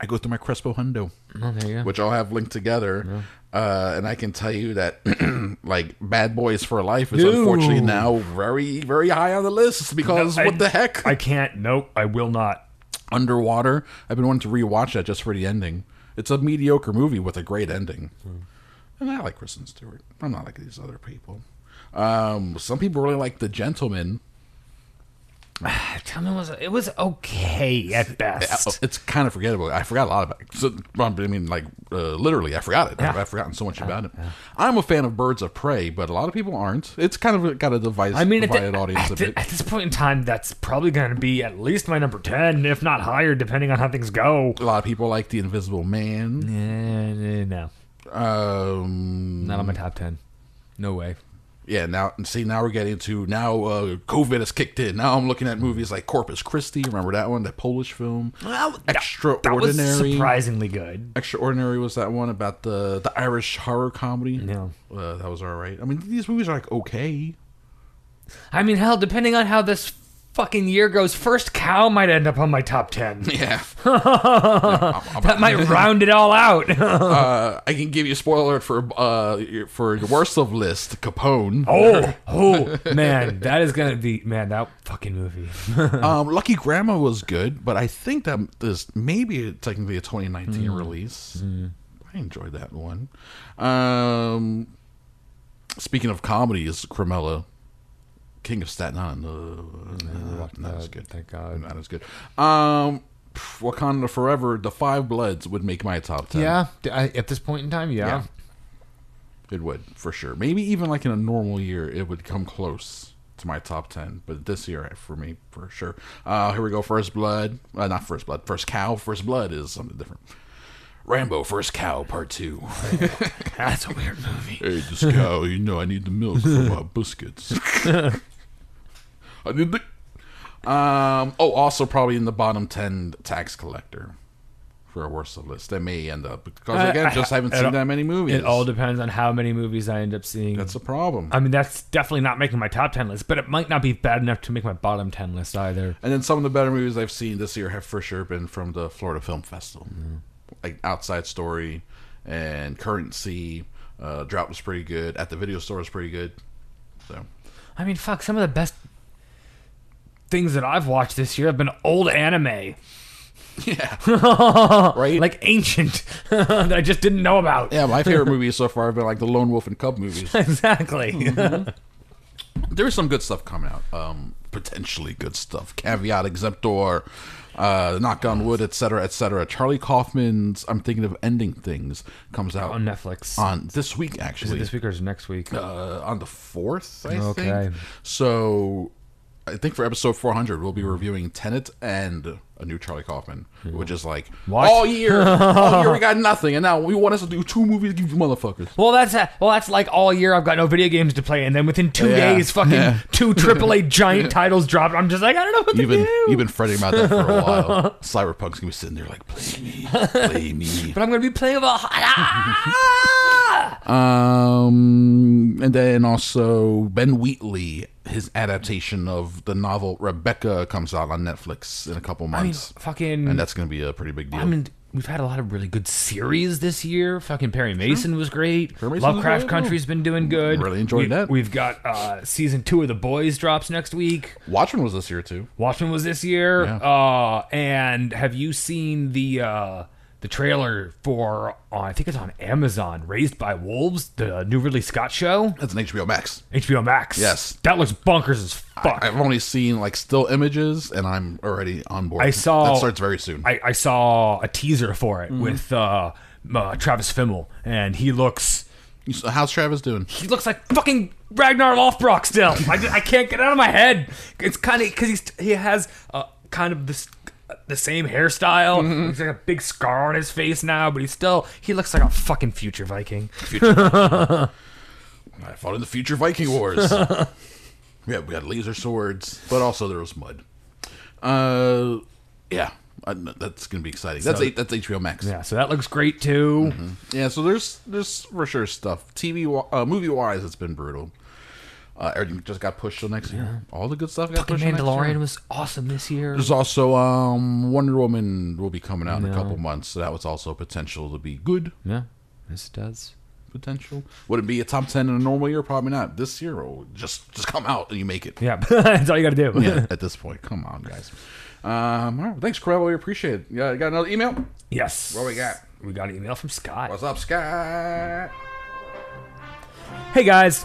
I go through my Crespo Hundo, Oh, there you go. which I'll have linked together, uh, and I can tell you that [CLEARS THROAT] like Bad Boys for Life is unfortunately now very very high on the list because what the heck? I can't. Nope. I will not. Underwater. I've been wanting to rewatch that just for the ending. It's a mediocre movie with a great ending. And I like Kristen Stewart. I'm not like these other people. Um, some people really like The Gentleman. [SIGHS] Tell me, was it was okay at best. It's kind of forgettable. I forgot a lot about it. So, I mean, like, uh, literally, I forgot it. I've, Yeah. I've forgotten so much about it. I'm a fan of Birds of Prey, but a lot of people aren't. It's kind of got a device, I mean, at, divided the- audience a at, the- at this point in time, that's probably going to be at least my number ten, if not higher, depending on how things go. A lot of people like The Invisible Man. No, Um, not on my top ten. No way. Yeah, now and see now we're getting to now uh, COVID has kicked in. Now I'm looking at movies like Corpus Christi. Remember that one, that Polish film? Well, Extraordinary. That was surprisingly good. Extraordinary was that one about the the Irish horror comedy. Yeah. uh, that was all right. I mean, these movies are like okay. I mean, hell, depending on how this fucking year goes, First Cow might end up on my top ten. [LAUGHS] Yeah, [LAUGHS] that might round it all out. [LAUGHS] uh, I can give you a spoiler for uh for the worst of list, Capone. oh, oh, man, that is gonna be man. That fucking movie. Um, Lucky Grandma was good, but I think that this maybe technically a 2019 release. I enjoyed that one. Um, speaking of comedies, Carmella, King of Staten Island, uh, not as good. Thank God. Not as good. Um, Wakanda Forever, The Five Bloods would make my top ten. Yeah, I, at this point in time, yeah. Yeah. It would for sure. Maybe even like in a normal year, it would come close to my top ten. But this year, for me, for sure. Uh, here we go. First Blood, uh, not First Blood. First Cow. First Blood is something different. Rambo, First Cow, Part Two. [LAUGHS] That's a weird movie. hey, this cow, you know I need the milk for my [LAUGHS] biscuits. [LAUGHS] I. Um. Oh, also probably in the bottom ten, Tax Collector. For a worse of list, that may end up because again, just haven't seen all- that many movies. It all depends on how many movies I end up seeing. That's a problem. I mean, that's definitely not making my top ten list, but it might not be bad enough to make my bottom ten list either. And then some of the better movies I've seen this year have for sure been from the Florida Film Festival, like Outside Story and Currency. Uh, Drought was pretty good. At the Video Store was pretty good. So I mean, fuck, some of the best things that I've watched this year have been old anime, yeah, [LAUGHS] right. like ancient, [LAUGHS] that I just didn't know about. yeah, my favorite movies so far have been like the Lone Wolf and Cub movies. [LAUGHS] exactly. There's some good stuff coming out. Um, potentially good stuff. Caveat exemptor, uh, Knock on Wood, etc., etc. Charlie Kaufman's I'm thinking of ending things comes out on Netflix. on this week Is actually. it this week or is it next week? uh, on the fourth, I Okay. think. So, I think for episode 400, we'll be reviewing Tenet and a new Charlie Kaufman, which is like What? all year, [LAUGHS] all year we got nothing, and now we want us to do two movies, give you motherfuckers. Well, that's uh, well, that's like all year I've got no video games to play, and then within two Yeah. days, fucking Yeah. two AAA [LAUGHS] giant titles dropped. I'm just like, I don't know what You've to been do. you've been fretting about that for a while. [LAUGHS] Cyberpunk's gonna be sitting there like, play me, play me. but I'm gonna be playing about. Um, and then also Ben Wheatley, his adaptation of the novel Rebecca comes out on Netflix in a couple I mean, months, fucking. and that's gonna be a pretty big deal. I mean, we've had a lot of really good series this year. Fucking Perry Mason was great. Mason was Lovecraft good. Country's been doing good. Really enjoyed We- that. We've got uh, season two of The Boys drops next week. Watchmen was this year too. Watchmen was this year. Yeah. Uh, and have you seen the uh, the trailer for? Uh, I think it's on Amazon. Raised by Wolves, the new Ridley Scott show, That's an HBO Max. HBO Max. Yes. that looks bonkers as fuck. I've only seen like still images, and I'm already on board. I saw- that starts very soon. I, I saw a teaser for it with uh, uh, Travis Fimmel, and he looks You s- How's Travis doing? he looks like fucking Ragnar Lothbrok still. I, I can't get out of my head. It's kind of because he's he has uh, kind of this the same hairstyle. He's like a big scar on his face now, but he's still he looks like a fucking future Viking. Future [LAUGHS] I fought in the future Viking Wars. [LAUGHS] yeah, we had laser swords, but also there was mud. Uh, yeah, I, that's gonna be exciting. That's So- eight, that's HBO Max. Yeah, so that looks great too. Yeah, so there's there's for sure stuff. TV uh, movie wise, it's been brutal. Uh, everything just got pushed till next year. All the good stuff got Fucking pushed. Mandalorian was awesome this year. There's also um, Wonder Woman will be coming out in a couple months, so that was also potential to be good. Yeah, this does. Potential. Would it be a top ten in a normal year? Probably not. This year, or just just come out and you make it. Yeah, [LAUGHS] that's all you got to do. yeah, [LAUGHS] at this point, come on, guys. Um, all right, thanks, Corell. We appreciate it. Yeah, You got another email. Yes. What we got? We got an email from Scott. What's up, Scott? Hey guys,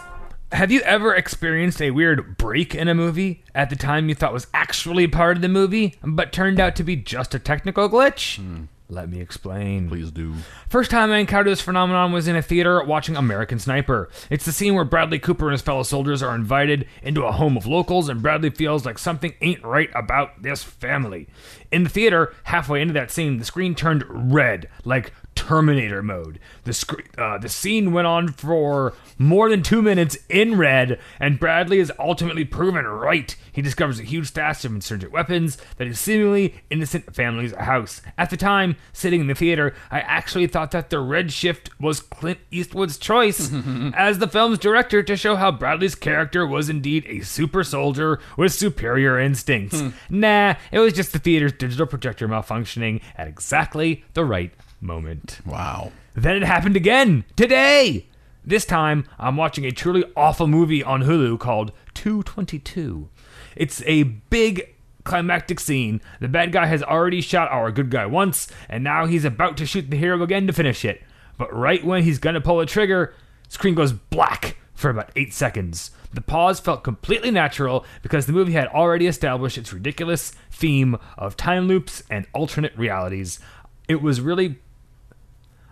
have you ever experienced a weird break in a movie at the time you thought was actually part of the movie, but turned out to be just a technical glitch? Hmm. Let me explain. Please do. First time I encountered this phenomenon was in a theater watching American Sniper. It's the scene where Bradley Cooper and his fellow soldiers are invited into a home of locals, and Bradley feels like something ain't right about this family. In the theater, halfway into that scene, the screen turned red, like Terminator mode. The sc- uh, the scene went on for more than two minutes in red, and Bradley is ultimately proven right. He discovers a huge stash of insurgent weapons that is seemingly innocent family's house. At the time, sitting in the theater, I actually thought that the red shift was Clint Eastwood's choice [LAUGHS] as the film's director to show how Bradley's character was indeed a super soldier with superior instincts. Nah, it was just the theater's digital projector malfunctioning at exactly the right moment. Wow. Then it happened again today. This time, I'm watching a truly awful movie on Hulu called 222. It's a big climactic scene. The bad guy has already shot our good guy once, and now he's about to shoot the hero again to finish it. But right when he's gonna pull the trigger, screen goes black for about eight seconds. The pause felt completely natural because the movie had already established its ridiculous theme of time loops and alternate realities. It was really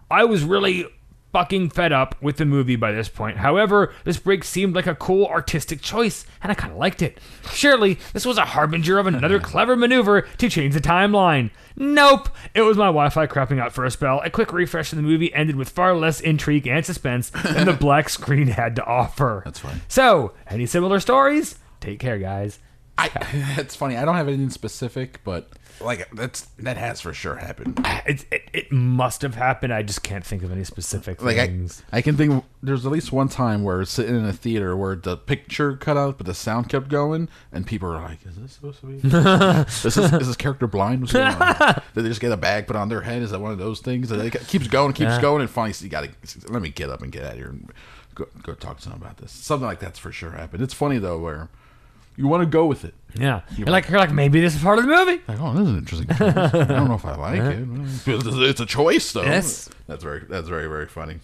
I was really fucking fed up with the movie by this point. However, this break seemed like a cool artistic choice, and I kind of liked it. Surely, this was a harbinger of another [LAUGHS] clever maneuver to change the timeline. Nope! It was my Wi Fi crapping out for a spell. A quick refresh of the movie ended with far less intrigue and suspense than the [LAUGHS] black screen had to offer. That's fine. So, any similar stories? Take care, guys. I, [LAUGHS] it's funny. I don't have anything specific, but like that's that has for sure happened. [SIGHS] It, it, it must have happened. I just can't think of any specific Like things. I can think there's at least one time where it's sitting in a theater where the picture cut out, but the sound kept going, and people are like, "Is this supposed to be? [LAUGHS] this is, is this character blind? What's going on? [LAUGHS] Did they just get a bag put on their head? Is that one of those things? And it keeps going, keeps Yeah. going, and finally, you got to let me get up and get out of here and go, go talk to someone about this. Something like that's for sure happened. It's funny though, where you want to go with it. Yeah. You're like, you're like, maybe this is part of the movie. Like, oh, this is an interesting. choice. I don't know if I [LAUGHS] like it. It's a choice, though. Yes. that's very that's very very funny.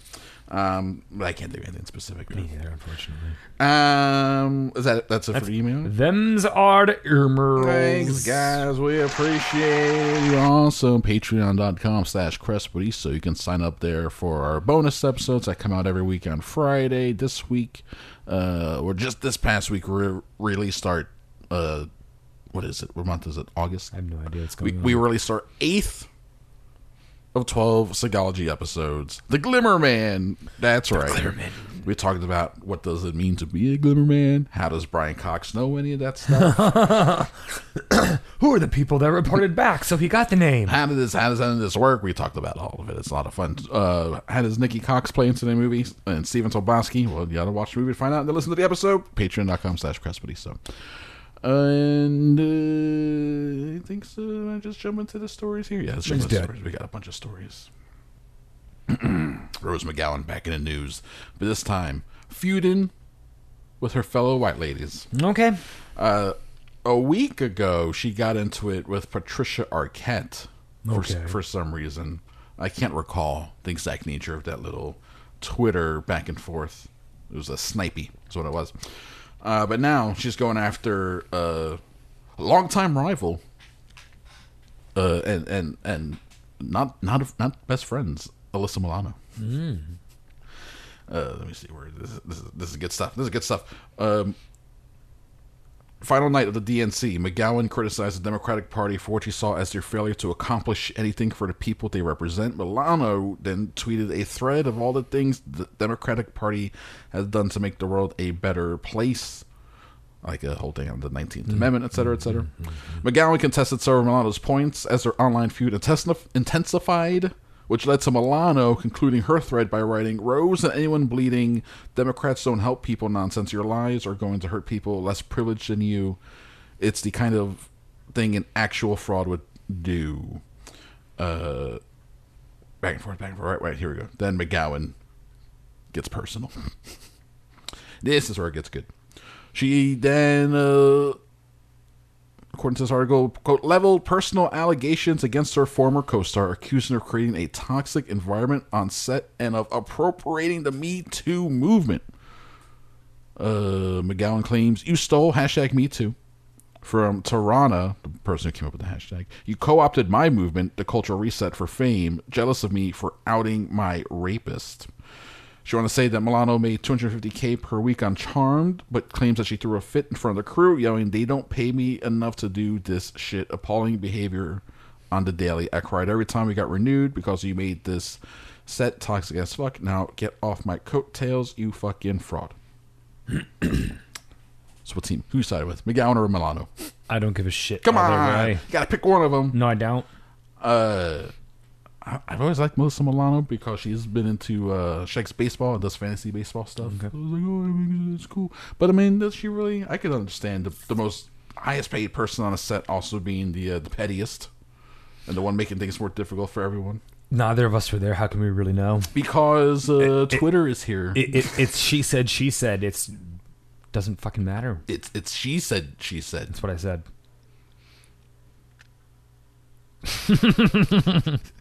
Um, but I can't think of anything specific. though. Yeah, unfortunately. Um, is that that's it for the email? Them's are the earmers. Thanks, guys. We appreciate you. Also, patreon.com slash Crespodiso you can sign up there for our bonus episodes that come out every week on Friday. This week, uh, or just this past week, we released our, uh, what is it? What month is it? August? I have no idea what's going we on. We released our eighth of 12 Seagalogy episodes. The Glimmer Man. That's right. Glimmerman. We talked about what does it mean to be a Glimmer Man? How does Brian Cox know any of that stuff? [LAUGHS] Who are the people that reported back? So he got the name. how did this how does any of this work? We talked about all of it. It's a lot of fun. Uh, how does Nikki Cox play into the movie? And Stephen Tobolowsky? Well, you gotta watch the movie to find out and then listen to the episode. Patreon.com slash Crespodiso and uh, I think so. I just jump into the stories here. Yeah, let's jump into the stories. We got a bunch of stories. [CLEARS THROAT] Rose McGowan back in the news, but this time feuding with her fellow white ladies. Okay. Uh, a week ago, she got into it with Patricia Arquette for, Okay. for some reason. I can't recall the exact nature of that little Twitter back and forth. It was a snipey, is what it was. Uh, but now she's going after uh, a longtime rival, uh, and and and not not not best friends. Alyssa Milano. Mm. Uh, let me see where this is, this is. This is good stuff. This is good stuff. Um, final night of the DNC, McGowan criticized the Democratic Party for what he saw as their failure to accomplish anything for the people they represent. Milano then tweeted a thread of all the things the Democratic Party has done to make the world a better place. Like a whole thing on the 19th Amendment, et cetera, et cetera. McGowan contested several Milano's points as their online feud intensif- intensified, which led to Milano concluding her thread by writing, Rose and anyone bleeding, Democrats don't help people nonsense. Your lies are going to hurt people less privileged than you. It's the kind of thing an actual fraud would do. Uh, back and forth, back and forth. Right, right, here we go. Then McGowan gets personal. [LAUGHS] this is where it gets good. She then, uh, according to this article, quote, leveled personal allegations against her former co star, accusing her of creating a toxic environment on set and of appropriating the Me Too movement. Uh, McGowan claims, You stole hashtag Me Too from Tarana, the person who came up with the hashtag. You co opted my movement, the cultural reset, for fame, jealous of me for outing my rapist. She wanted to say that Milano made 250k per week on Charmed, but claims that she threw a fit in front of the crew, yelling, "They don't pay me enough to do this shit." Appalling behavior on the daily. I cried every time we got renewed because you made this set toxic as fuck. Now get off my coattails, you fucking fraud. [COUGHS] so what team? Who you sided with? McGowan or Milano? I don't give a shit. Come on, way. you gotta pick one of them. No, I don't. Uh, I've always liked Melissa Milano because she's been into uh, Shakes baseball and does fantasy baseball stuff. I was like, oh, it's cool. But I mean, does she really? I could understand the, the most highest paid person on a set also being the uh, the pettiest and the one making things more difficult for everyone. Neither of us were there. How can we really know? Because uh, It- it- Twitter is here. It, it, it's she said, she said. It's doesn't fucking matter. it's it's she said she said. That's what I said. [LAUGHS]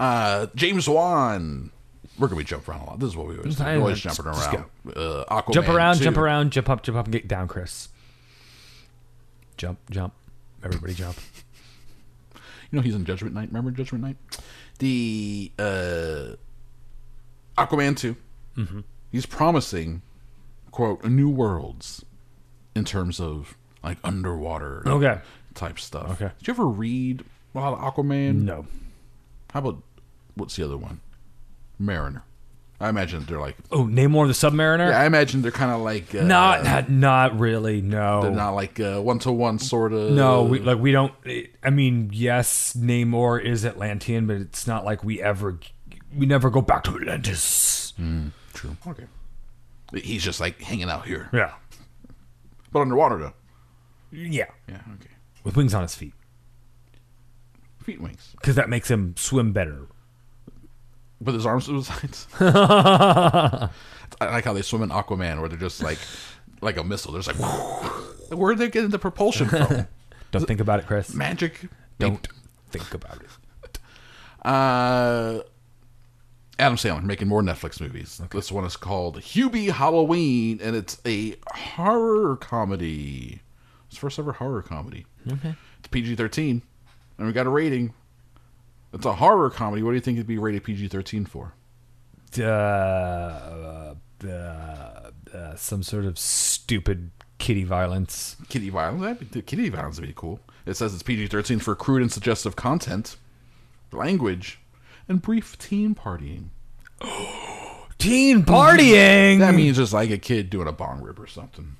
Uh, James Wan. We're gonna be jumping around a lot. This is what we always do. We're always just- jumping around. Uh, Aquaman jump around, 2. jump around, jump up, jump up, and get down, Chris. Jump, jump. Everybody jump. [LAUGHS] You know he's in Judgment Night. Remember Judgment Night? The uh, Aquaman 2 Mhm. He's promising, quote, new worlds in terms of like underwater Okay. type stuff. Okay. Did you ever read about Aquaman? No. How about what's the other one? Mariner. I imagine they're like. Oh, Namor the Submariner? Yeah, I imagine they're kind of like. Uh, not, not, not really. No, They're not like one to one sort of. No, we, like we don't. I mean, yes, Namor is Atlantean, but it's not like we ever, we never go back to Atlantis. Mm, true. Okay. He's just like hanging out here. Yeah, But underwater though. yeah, Yeah. Okay. with wings on his feet, Feet wings. because that makes him swim better. With his arms to his sides. [LAUGHS] I like how they swim in Aquaman, where they're just like, like a missile. There's like, where are they getting the propulsion from? [LAUGHS] Don't think about it, Chris. Magic. Don't think about it. Uh, Adam Sandler making more Netflix movies. This one is called Hubie Halloween, and it's a horror comedy. It's first ever horror comedy. Okay. It's PG thirteen, and we got a rating. It's a horror comedy. What do you think it'd be rated PG thirteen for? Uh, uh, uh, some sort of stupid kitty violence. Kitty violence. Be, kitty violence would be cool. It says it's PG thirteen for crude and suggestive content, language, and brief teen partying. [GASPS] Teen partying. That means just like a kid doing a bong rip or something.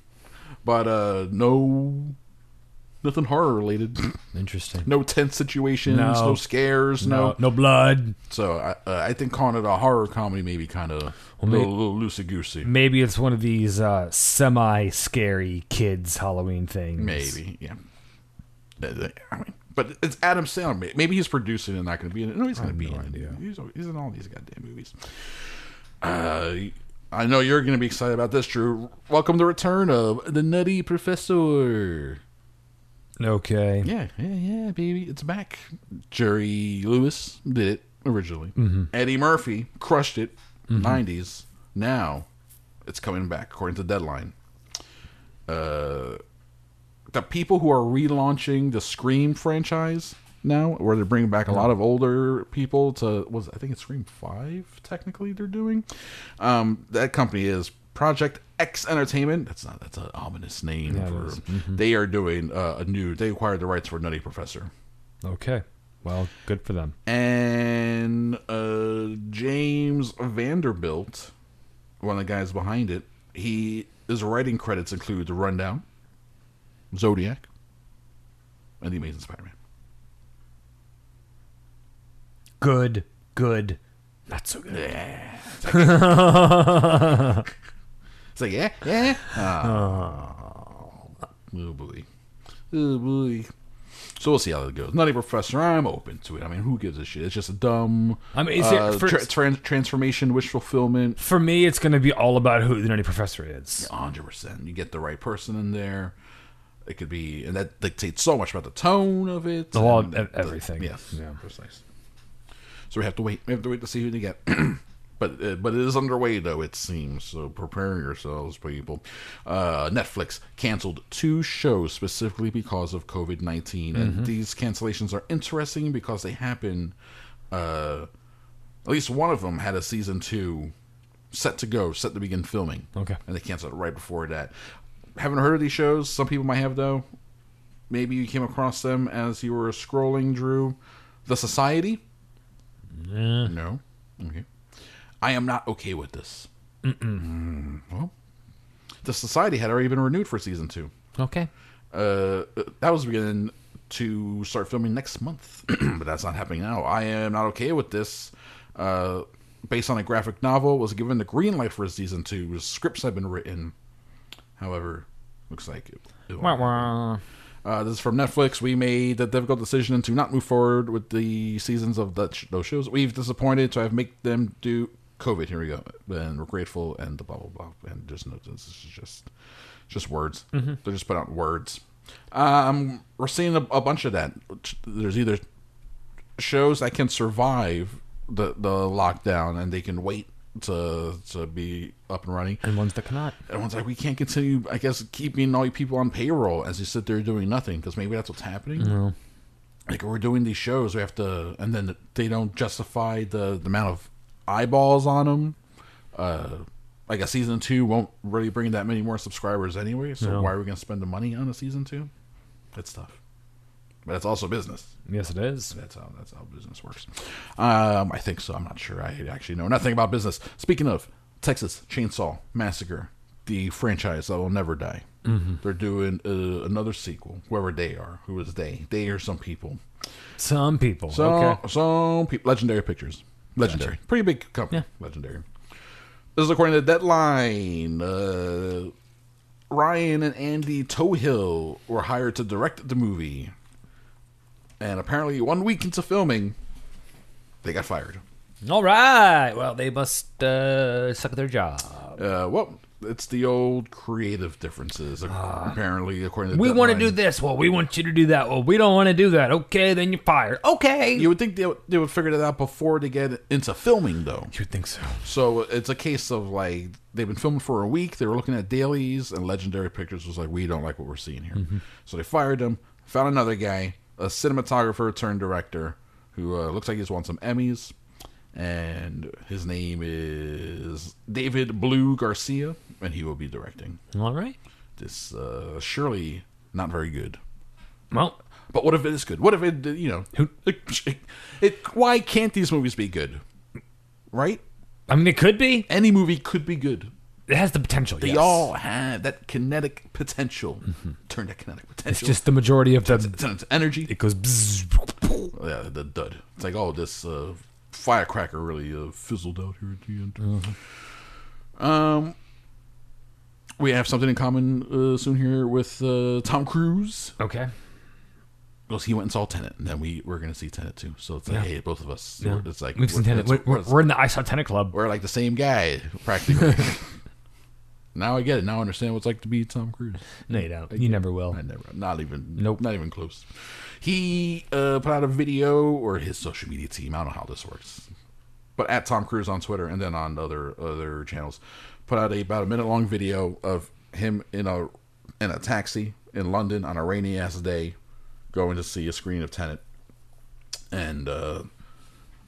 But uh no nothing horror related. [CLEARS THROAT] Interesting. No tense situations, No. no, scares, No, no. no blood. So I uh, I think calling it a horror comedy maybe kind of a little, little loosey goosey. Maybe it's one of these uh, semi-scary kids Halloween things. Maybe, yeah. Uh, I mean, but it's Adam Sandler. Maybe he's producing and not going to be in it. No, he's going to be in it. He's, he's in all these goddamn movies. Uh, I know you're going to be excited about this, Drew. Welcome to the return of the Nutty Professor. Okay. Yeah, yeah, yeah, baby, it's back. Jerry Lewis did it originally. Mhm. Eddie Murphy crushed it. Mhm. 90s. Now it's coming back according to Deadline. Uh, the people who are relaunching the Scream franchise now, where they're bringing back a lot of older people to was I think it's Scream Five technically they're doing. Um, that company is Project X Entertainment. That's not that's an ominous name. Yeah, for. Mhm. They are doing uh, a new. They acquired the rights for Nutty Professor. Okay. Well, good for them. And uh, James Vanderbilt, one of the guys behind it, he his writing credits include The Rundown, Zodiac, and The Amazing Spider-Man. Good. Good. Not so good. Yeah. [LAUGHS] [LAUGHS] It's like, yeah, yeah. Oh, oh boy. Oh boy. So we'll see how that goes. Nutty Professor, I'm open to it. I mean, who gives a shit? It's just a dumb I mean, is it uh, for- tra- tran- transformation, wish fulfillment. For me, it's going to be all about who the Nutty Professor is. hundred percent. You get the right person in there. It could be, and that dictates so much about the tone of it. The law, and e- everything. yes, Yeah. precise. So we have to wait. We have to wait to see who they get. [CLEARS THROAT] but uh, but it is underway though. It seems so. Prepare yourselves, people. Uh, Netflix canceled two shows specifically because of COVID 19 and Mhm. these cancellations are interesting because they happen. Uh, at least one of them had a season two set to go, set to begin filming. Okay. And they canceled it right before that. Haven't heard of these shows. Some people might have though. Maybe you came across them as you were scrolling, Drew. The Society. No. Okay. I am not okay with this. Mm, well, the Society had already been renewed for season two. Okay. Uh, that was beginning to start filming next month, [CLEARS THROAT] but that's not happening now. I am not okay with this. Uh, based on a graphic novel, was given the green light for season two. Scripts have been written. However, looks like it. it won't Wah, happen. Uh, this is from Netflix. We made the difficult decision to not move forward with the seasons of that those shows. We've disappointed to have make them do COVID. Here we go, and we're grateful and the blah blah blah. And just no, this is just just words. Mhm. They're just put out words. Um, we're seeing a, a bunch of that. There's either shows that can survive the the lockdown and they can wait to to be up and running, and ones that cannot. and one's like we can't continue. I guess keeping all you people on payroll as you sit there doing nothing because maybe that's what's happening. No. Like we're doing these shows, we have to, and then they don't justify the, the amount of eyeballs on them. Uh, like a season two won't really bring that many more subscribers anyway. So No. why are we going to spend the money on a season two? It's tough, but it's also business. Yes, it is. That's how that's how business works. Um, I think so. I'm not sure. I actually know nothing about business. Speaking of Texas Chainsaw Massacre, the franchise that will never die. Mhm. They're doing uh, another sequel. Whoever they are, who is they? They are some people. Some people. Some okay. some people. Legendary Pictures. Legendary. Gotcha. Pretty big company. Yeah. Legendary. This is according to Deadline. Uh, Ryan and Andy Tohill were hired to direct the movie. And apparently, one week into filming, they got fired. All right. Well, they must uh, suck at their job. Uh, well, it's the old creative differences. apparently, according to We want to do this. Well, we want you to do that. Well, we don't want to do that. Okay, then you're fired. Okay. You would think they would, they would figure that out before they get into filming, though. You would think so. So it's a case of like they've been filming for a week. They were looking at dailies, and Legendary Pictures was like, "We don't like what we're seeing here." Mhm. So they fired him. Found another guy, a cinematographer turned director, who uh, looks like he's won some Emmys, and his name is David Blue Garcia, and he will be directing. All right. This uh, surely not very good. Well, but what if it is good? What if it, you know, it, it, why can't these movies be good? Right? I mean, it could be. Any movie could be good. It has the potential. They yes. all have that kinetic potential. Turn that kinetic potential. It's just the majority of the Turn it to energy. It goes. Bzzz. Yeah, the dud. It's like, oh, this uh, firecracker really uh, fizzled out here at the end. Um, we have something in common uh, soon here with uh, Tom Cruise. Okay. Because he went and saw Tenet, and then we we're going to see Tenet too. So it's like, Yeah. hey, both of us. Yeah. It's like We've seen Tenet. it's- We're, we're in the I Saw Tenet Club. We're like the same guy, practically. [LAUGHS] now I get it. Now I understand what it's like to be Tom Cruise. No, you don't. You never will. I never. Not even. Nope. Not even close. He uh, put out a video, or his social media team. I don't know how this works, but at Tom Cruise on Twitter and then on other other channels, put out a about a minute long video of him in a in a taxi in London on a rainy ass day, going to see a screen of Tenet, and uh,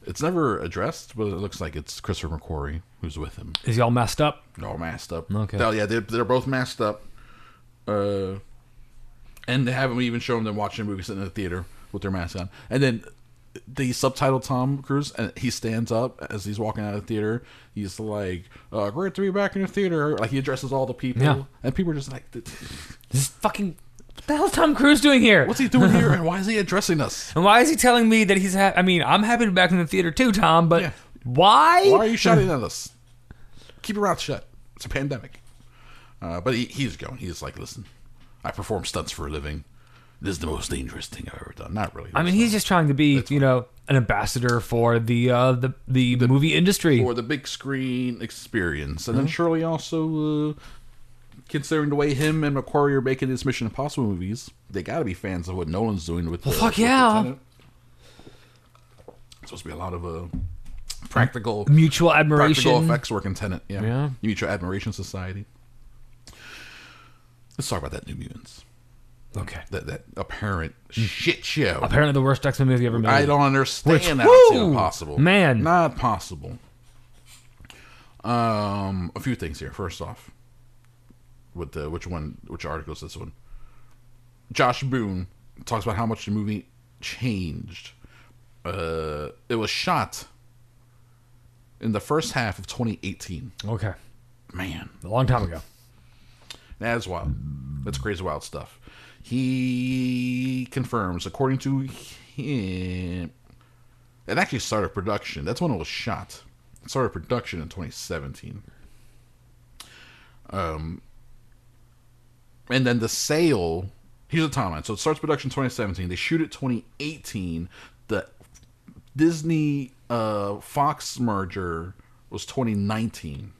it's never addressed, but it looks like it's Christopher McQuarrie who's with him. Is he all messed up? They're all masked up. Okay. Oh, yeah, they're, they're both masked up. Uh, and they haven't even shown them watching a movie sitting in the theater with their mask on. And then they subtitle Tom Cruise, and he stands up as he's walking out of the theater. He's like, uh, "Great to be back in the theater." Like he addresses all the people, Yeah. and people are just like, This is fucking. What the hell is Tom Cruise doing here? "What's he doing here? And [LAUGHS] why is he addressing us? And why is he telling me that he's? Ha- I mean, I'm happy to be back in the theater too, Tom. But Yeah. why? Why are you [LAUGHS] shouting at us? Keep your mouth shut. It's a pandemic." Uh, but he, he's going. He's like, "Listen, I perform stunts for a living. This is the most dangerous thing I've ever done. Not really. I mean, he's just trying to be, you know, an ambassador for the uh, the, the movie industry. for the big screen experience, and then surely also uh, considering the way him and McQuarrie are making his Mission Impossible movies, they got to be fans of what Nolan's doing with. Well, the, fuck with the yeah. Tenet. It's supposed to be a lot of uh, practical Mutual admiration. practical effects work in Tenet. Yeah, Yeah. Mutual Admiration Society. Let's talk about that New Mutants. Okay. That that apparent shit show. Apparently, the worst X Men movie ever made. I don't understand Which- that. It's impossible. Man. Not possible. Um, a few things here. First off, with the which one, which article is this one? Josh Boone talks about how much the movie changed. Uh, it was shot in the first half of 2018. Okay. Man, A long time ago. that's wild. That's crazy wild stuff. He confirms, according to him, it actually started production. That's when it was shot. It started production in 2017. Um, and then the sale. Here's the timeline. So it starts production 2017. They shoot it 2018. The Disney uh, Fox merger was 2019.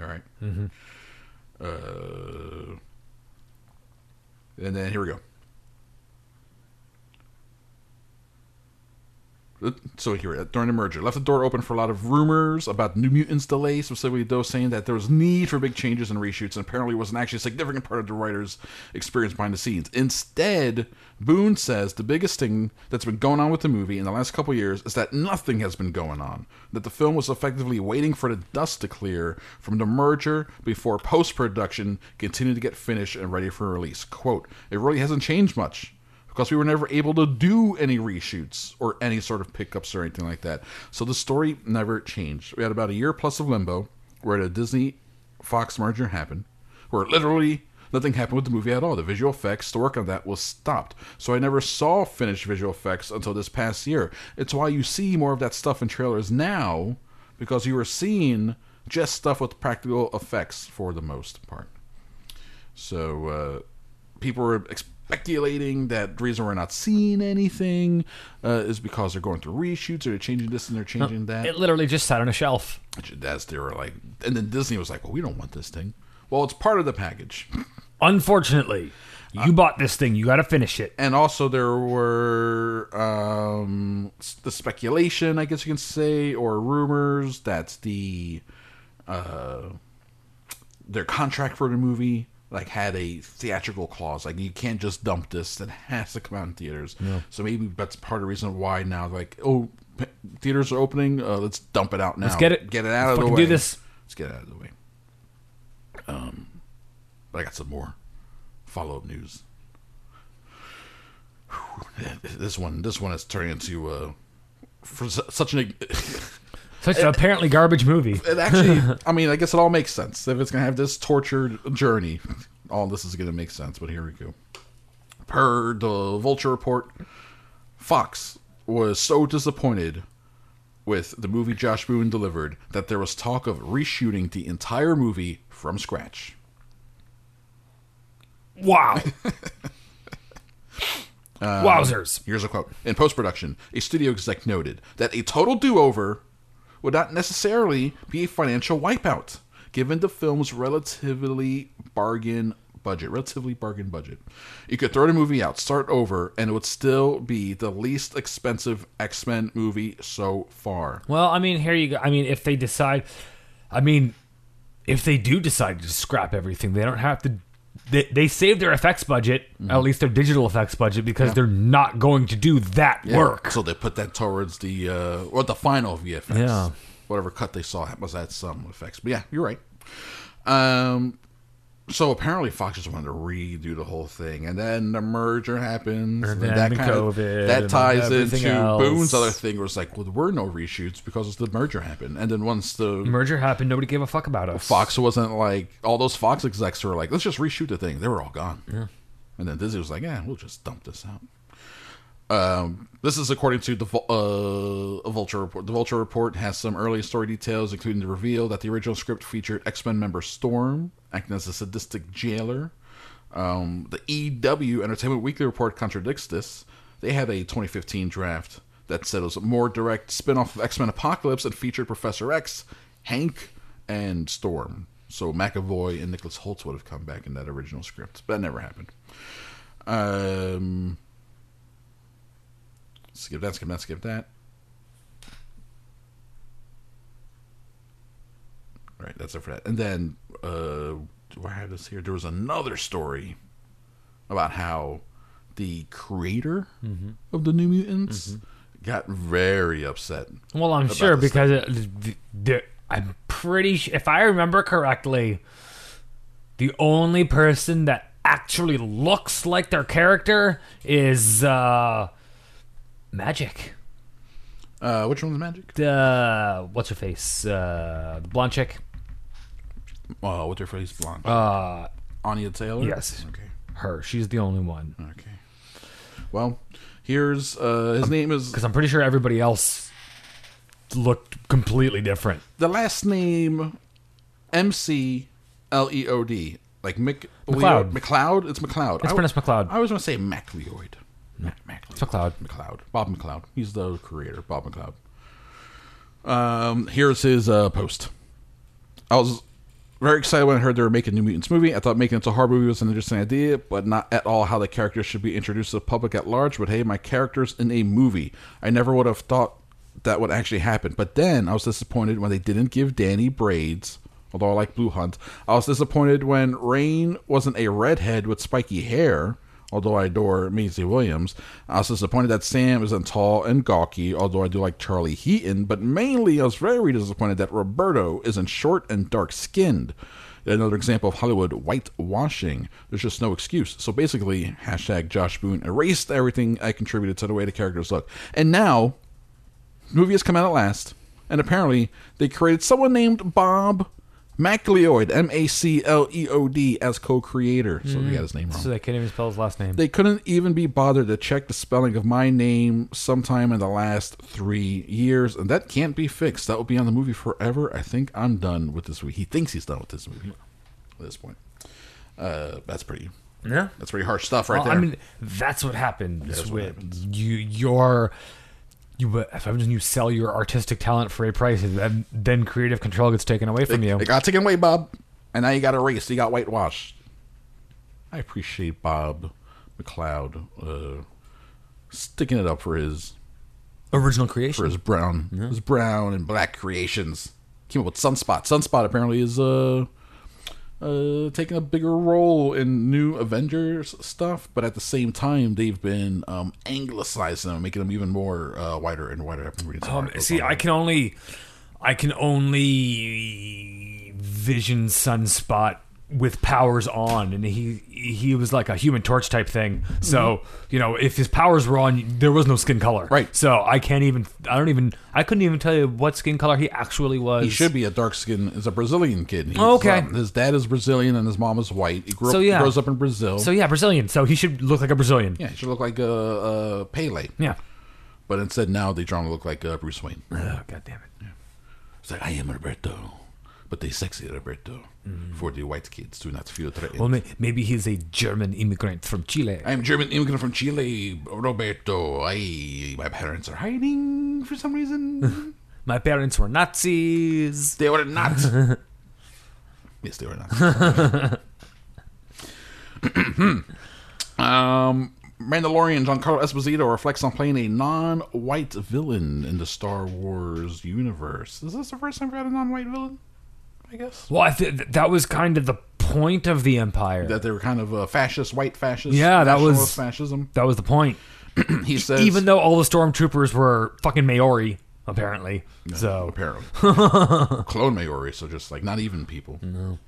All right. mm-hmm. Uh, and then here we go. So here, uh, during the merger, left the door open for a lot of rumors about New Mutants delay, specifically those saying that there was need for big changes and reshoots, and apparently wasn't actually a significant part of the writer's experience behind the scenes. Instead, Boone says the biggest thing that's been going on with the movie in the last couple years is that nothing has been going on. That the film was effectively waiting for the dust to clear from the merger before post production continued to get finished and ready for release. Quote, it really hasn't changed much because we were never able to do any reshoots or any sort of pickups or anything like that. So the story never changed. We had about a year plus of limbo where the Disney Fox merger happened, where literally nothing happened with the movie at all. The visual effects, the work on that was stopped. So I never saw finished visual effects until this past year. It's why you see more of that stuff in trailers now because you were seeing just stuff with practical effects for the most part. So uh, people were speculating that the reason we're not seeing anything uh, is because they're going through reshoots or they're changing this and they're changing that. It literally just sat on a shelf. That's they were like, and then Disney was like, "Well, we don't want this thing." Well, it's part of the package, Unfortunately, you bought this thing. You got to finish it. and also there were um, the speculation, I guess you can say, or rumors that the uh, their contract for the movie like had a theatrical clause, like you can't just dump this; it has to come out in theaters. So maybe that's part of the reason why now, like, oh, p- theaters are opening, uh, let's dump it out now. Let's get it- get it out of the way. do this. Let's get it out of the way. Um, but I got some more follow up news. Whew, This one, this one is turning into uh, for su- such an. [LAUGHS] Such an apparently garbage movie. It actually, I mean, I guess it all makes sense. If it's gonna have this tortured journey, all this is gonna make sense. But here we go. Per the Vulture report, Fox was so disappointed with the movie Josh Boone delivered that there was talk of reshooting the entire movie from scratch. Wow. [LAUGHS] Um, Wowzers. Here's a quote. In post production, a studio exec noted that a total do over would not necessarily be a financial wipeout, given the film's relatively bargain budget. Relatively bargain budget. You could throw the movie out, start over, and it would still be the least expensive X Men movie so far. Well, I mean, here you go. I mean, if they decide, I mean, if they do decide to scrap everything, they don't have to they, they saved their effects budget, at least their digital effects budget, because Yeah. they're not going to do that Yeah. work. So they put that towards the uh, or the final VFX. Yeah. Whatever cut they saw was at some effects. But yeah, you're right. Um. So apparently Fox just wanted to redo the whole thing, and then the merger happens. And and then that kind COVID, of that ties into else. Boone's other thing, where it's like, well, there were no reshoots because the merger happened, and then once the Merger happened, nobody gave a fuck about us. Fox wasn't like all those Fox execs were like, let's just reshoot the thing. They were all gone. Yeah. And then Disney was like, yeah, we'll just dump this out. Um, this is according to the uh, Vulture report. The Vulture report has some early story details, including the reveal that the original script featured X Men member Storm acting as a sadistic jailer. Um, the EW Entertainment Weekly report contradicts this. They had a 2015 draft that said it was a more direct spin off of X Men Apocalypse and featured Professor X, Hank, and Storm. So McAvoy and Nicholas Hoult would have come back in that original script, but that never happened. Um, skip that, skip that, skip that. All right, that's it for that. And then, uh, do I have this here? There was another story about how the creator Mhm. of the New Mutants got very upset. Well, I'm sure because it, the, I'm pretty sure, if I remember correctly, the only person that actually looks like their character is uh, Magik. Uh, which one's Magik? The what's her face? Uh, the blonde chick. Oh, what's her face? Blonde. Uh, Anya Taylor. Yes. Okay. Her. She's the only one. Okay. Well, here's uh, his name is Because I'm pretty sure everybody else looked completely different. the last name M C L E O D, like Mick McLeod. McLeod. It's McLeod. It's I- pronounced McLeod. I was going to say MacLeod. Mac, Mac, McLeod. McLeod. Bob McLeod. He's the creator. Bob McLeod. Um, here's his uh, post. I was very excited when I heard they were making New Mutants movie. I thought making it a horror movie was an interesting idea, but not at all how the characters should be introduced to the public at large. But hey, my characters in a movie. I never would have thought that would actually happen. But then I was disappointed when they didn't give Dani braids. Although I like Blu Hunt, I was disappointed when Rahne wasn't a redhead with spiky hair. Although I adore Maisie Williams, I was disappointed that Sam isn't tall and gawky. Although I do like Charlie Heaton, but mainly I was very disappointed that Roberto isn't short and dark skinned. Another example of Hollywood whitewashing. There's just no excuse. So basically, hashtag Josh Boone erased everything I contributed to the way the characters look. And now, movie has come out at last, and apparently they created someone named Bob MacLeod, M A C L E O D, as co-creator. So they got his name wrong. So they can't even spell his last name. They couldn't even be bothered to check the spelling of my name sometime in the last three years, and that can't be fixed. That will be on the movie forever. I think I'm done with this movie. He thinks he's done with this movie at this point. Uh, that's pretty. Yeah. that's pretty harsh stuff right Well, there. I mean, that's what happens That's what with you. Your you. If I'm just you sell your artistic talent for a price, then then creative control gets taken away from you. It got taken away, Bob, and now you got erased. You got whitewashed. I appreciate Bob McLeod uh, sticking it up for his Original creation. for his brown, his brown and black creations. Came up with Sunspot. Sunspot apparently is uh, uh, taking a bigger role in new Avengers stuff, but at the same time, they've been um, anglicizing them, making them even more uh, whiter and whiter. I've been reading Um, see, I can only, I can only vision Sunspot with powers on, and he he was like a Human Torch type thing. So you know, if his powers were on, there was no skin color. Right. So I can't even. I don't even. I couldn't even tell you what skin color he actually was. He should be a dark skin. Is a Brazilian kid. He's, Okay. um, his dad is Brazilian and his mom is white. He grew So up, yeah. grows up in Brazil. So yeah, Brazilian. So he should look like a Brazilian. yeah, he should look like a uh, Pele. Yeah. But instead, now they draw him to look like uh, Bruce Wayne. Oh, God damn it. It's like I am Roberto, but they're sexy Roberto for the white kids to not feel threatened. Mm. Well, may, maybe he's a German immigrant from Chile. I am German immigrant from Chile, Roberto. I my parents are hiding for some reason. [LAUGHS] My parents were Nazis. they were not. [LAUGHS] yes, they were not. [LAUGHS] um, Mandalorian Giancarlo Esposito reflects on playing a non-white villain in the Star Wars universe. Is this the first time we had a non-white villain? I guess. Well, I th- that was kind of the point of the empire. that they were kind of uh, fascist, white fascist. Yeah, that was- fascism. that was the point. [CLEARS THROAT] He says, Even though all the stormtroopers were fucking Maori, apparently. So apparently [LAUGHS] clone Maori, so just like not even people. No.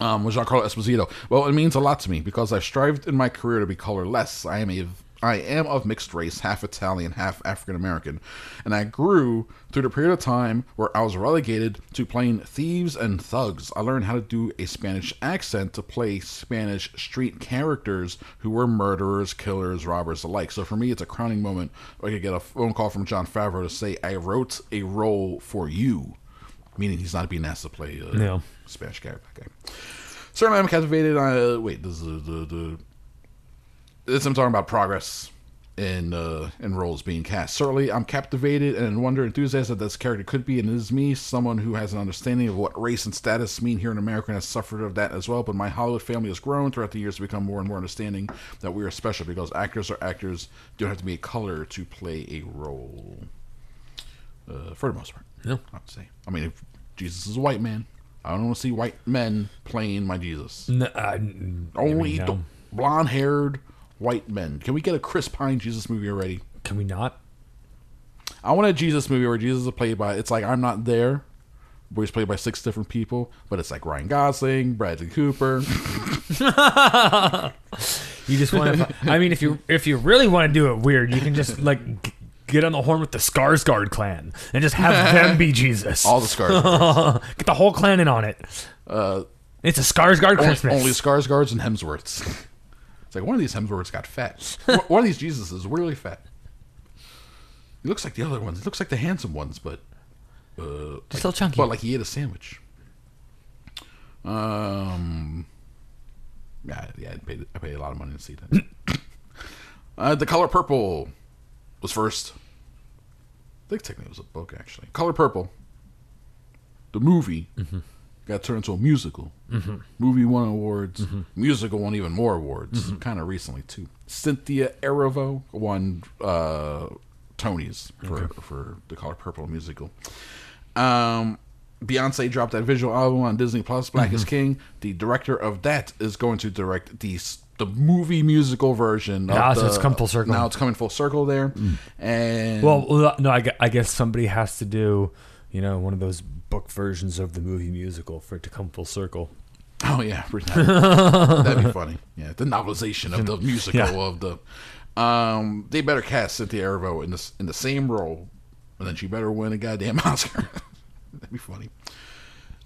Um, was Giancarlo Esposito. Well, it means a lot to me because I've strived in my career to be colorless. I am a I am of mixed race, half Italian, half African American, and I grew through the period of time where I was relegated to playing thieves and thugs. I learned how to do a Spanish accent to play Spanish street characters who were murderers, killers, robbers alike. So for me, it's a crowning moment. I could get a phone call from Jon Favreau to say, "I wrote a role for you," meaning he's not being asked to play a No. Spanish character. Okay. Certainly, I'm captivated. Uh, wait, this is the, the this I'm talking about progress in uh, in roles being cast. Certainly, I'm captivated and wonder enthusiastic that this character could be, and it is me, someone who has an understanding of what race and status mean here in America, and has suffered of that as well. But my Hollywood family has grown throughout the years to become more and more understanding that we are special because actors are actors. Don't have to be a color to play a role. Uh, for the most part, Yeah. I would say. I mean, if Jesus is a white man, I don't want to see white men playing my Jesus. N- uh, n- Only no. the blonde-haired white men. Can we get a Chris Pine Jesus movie already? Can we not? I want a Jesus movie where Jesus is played by. It's like I'm not there, where he's played by six different people, but it's like Ryan Gosling, Bradley Cooper. [LAUGHS] You just want to. I mean, if you if you really want to do it weird, you can just like g- get on the horn with the Skarsgård clan and just have them be Jesus. All the scars. [LAUGHS] Get the whole clan in on it. Uh, It's a Skarsgård only, Christmas. only Skarsgårds and Hemsworths. It's like one of these Hemsworths got fat. One- of these Jesus is really fat. He looks like the other ones. He looks like the handsome ones, but uh, Just so chunky. But like he ate a sandwich. Um. Yeah, yeah. I paid, I paid a lot of money to see that. [COUGHS] uh, the color purple was first. I think technically it was a book actually. Color Purple. The movie got turned into a musical. Mhm. Movie won awards. Musical won even more awards. Kind of recently too. Cynthia Erivo won uh, Tonys for Okay. for the Color Purple musical. Um, Beyonce dropped that visual album on Disney Plus. Black is Mhm. King. The director of that is going to direct the the movie musical version. Of Ah, so it's come full circle. Now it's coming full circle there. And Well, well, no, I, I guess somebody has to do, you know, one of those book versions of the movie musical for it to come full circle. Oh yeah, [LAUGHS] that'd be funny. Yeah, the novelization of the musical Yeah. of the. Um, they better cast Cynthia Erivo in this in the same role, and then she better win a goddamn [LAUGHS] Oscar. That'd be funny.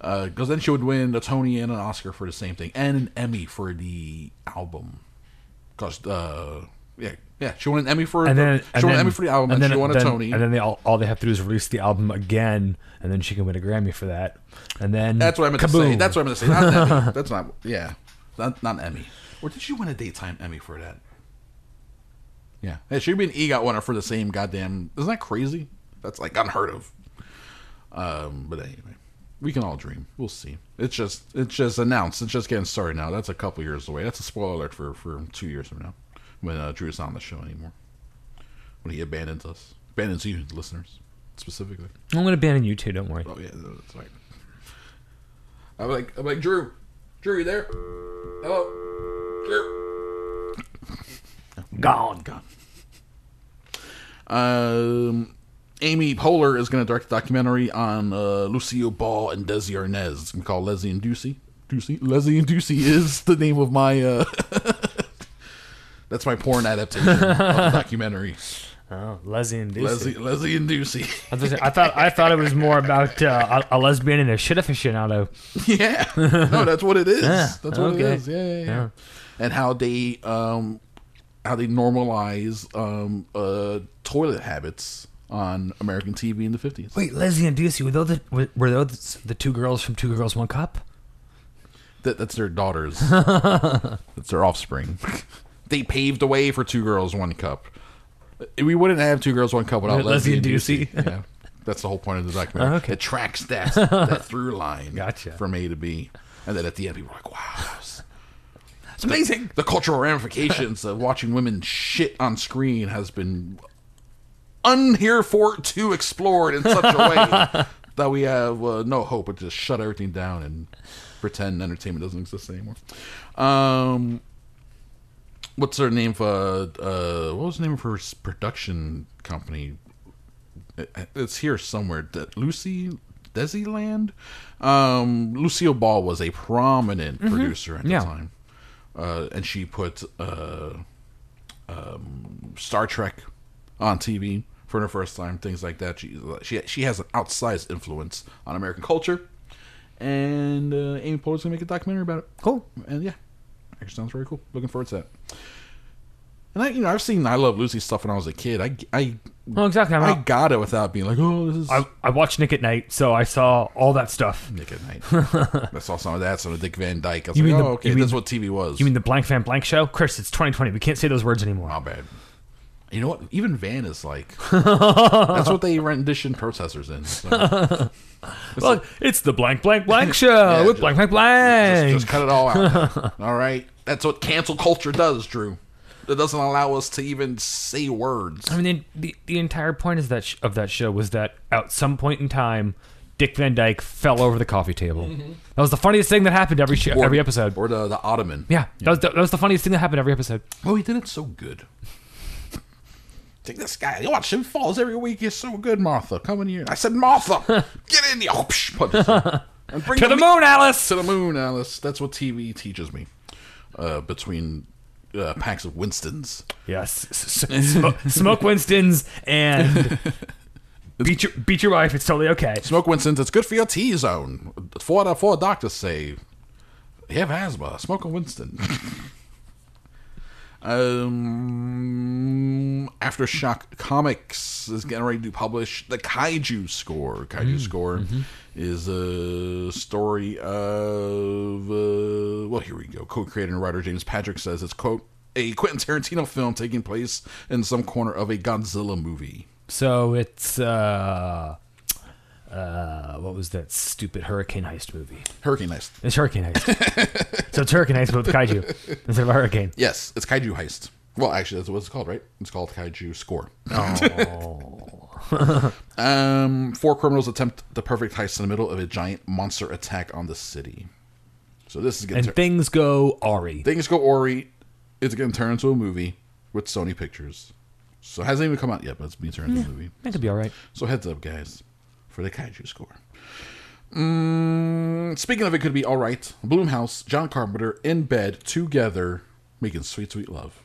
Because then she would win a Tony and an Oscar for the same thing, and an Emmy for the album. Because uh, yeah, yeah, she won an Emmy for And the, then, she and won then an Emmy for the album, and, then, she won a then- Tony. and then they all, all they have to do is release the album again, and then she can win a Grammy for that. And then That's what I meant to say. That's what I meant to say. Not an Emmy. [LAUGHS] That's not. Yeah, not not an Emmy. Or did she win a daytime Emmy for that? Yeah, yeah she be an EGOT winner for the same goddamn. Isn't that crazy? That's like unheard of. Um, but anyway, we can all dream. We'll see. It's just it's just announced. It's just getting started now. That's a couple years away. That's a spoiler alert for for two years from now, when uh, Drew's not on the show anymore. When he abandons us, abandons you, listeners, specifically. I'm going to abandon you too. Don't worry. Oh yeah, that's right. I'm like, I'm like, Drew, Drew, you there? Hello, Drew. [LAUGHS] Gone, gone. Um, Amy Poehler is going to direct a documentary on uh, Lucille Ball and Desi Arnaz. It's gonna be called Leslie and Ducey. Ducey, Leslie and Ducey is the name of my. Uh, [LAUGHS] that's my porn adaptation of the [LAUGHS] documentary. Oh, Leslie and Ducey. Leslie, Leslie and Ducey. I, was I thought I thought it was more about uh, a, a lesbian and a shit aficionado. [LAUGHS] Yeah, no, that's what it is. Yeah, That's what okay. it is. Yeah, yeah, yeah. And how they um how they normalize um uh toilet habits on American TV in the fifties. Wait, Leslie and Ducey were those the, were those the two girls from Two Girls One Cup? That, that's their daughters. [LAUGHS] that's their offspring. They paved the way for two girls, one cup. We wouldn't have two girls, one cup without Leslie Leslie, and Ducey. [LAUGHS] Yeah, that's the whole point of the documentary. Oh, okay. It tracks that that [LAUGHS] through line. Gotcha. From A to B, and then at the end, people are like, "Wow, It's [LAUGHS] amazing." the cultural ramifications of watching women shit on screen has been unherefore to explored in such a way that we have uh, no hope but to shut everything down and pretend entertainment doesn't exist anymore. Um, what's her name for? Uh, what was the name of her production company? It's here somewhere. Lucy Desiland. Um, Lucille Ball was a prominent Mhm. producer at Yeah. the time, uh, and she put uh, um, Star Trek on TV for the first time. Things like that. She she she has an outsized influence on American culture, and uh, Amy Poehler's gonna make a documentary about it. Cool. And yeah, actually sounds very cool. Looking forward to that. And I, you know, I've seen I Love Lucy stuff when I was a kid. I, I, Well, exactly. I'm I not- got it without being like, oh, this is I, I watched Nick at Night, so I saw all that stuff. Nick at Night. [LAUGHS] I saw some of that, some of Dick Van Dyke. I was You like, mean oh, the- okay, you mean- that's what TV was. You mean the blank fan blank show? Chris, it's 2020. We can't say those words anymore. How bad? You know what? Even Van is like. [LAUGHS] that's what they rendition processors in. so. [LAUGHS] Look, it's the blank blank blank show Yeah, with just- blank blank blank. Just, just cut it all out. all right, that's what cancel culture does, Drew. It doesn't allow us to even say words. I mean, the, the the entire point is that sh- of that show was that at some point in time, Dick Van Dyke fell over the coffee table. Mm-hmm. That was the funniest thing that happened every show, Or- every episode. Or the the ottoman. Yeah, that was the, that was the funniest thing that happened every episode. Oh, he did it so good. Take this guy. You watch him falls every week. He's so good, Martha. Come in here. I said, Martha, [LAUGHS] get in here. Oh, psh, put this in. [LAUGHS] And bring To the meat- moon, Alice. To the moon, Alice. That's what TV teaches me. Uh, between uh, packs of Winstons. Yes, S- s- [LAUGHS] smoke, smoke Winston's and [LAUGHS] beat your beat your wife. It's totally okay. Smoke Winston's. It's good for your T zone. Four four doctors say you have asthma. Smoke a Winston. [LAUGHS] um, Aftershock Comics is getting ready to publish the Kaiju score. Kaiju Mm, score mhm. Is a story of uh, well, here we go. Co-creator and writer James Patrick says it's quote a Quentin Tarantino film taking place in some corner of a Godzilla movie. So it's uh, uh, what was that stupid hurricane heist movie? Hurricane Heist. It's hurricane heist. so it's hurricane heist with kaiju instead of a hurricane. Yes, it's Kaiju Heist. Well, actually, that's what it's called, right? It's called Kaiju Score. Oh. [LAUGHS] [LAUGHS] um, four criminals attempt the perfect heist in the middle of a giant monster attack on the city. So this is getting and things go Ari. things go Ori. It's going to turn into a movie with Sony Pictures. So it hasn't even come out yet, but it's being turned into a movie. That could be all right. So heads up, guys, for the Kaiju Score. Mm, speaking of it, could be all right. Blumhouse, John Carpenter in bed together, making sweet, sweet love.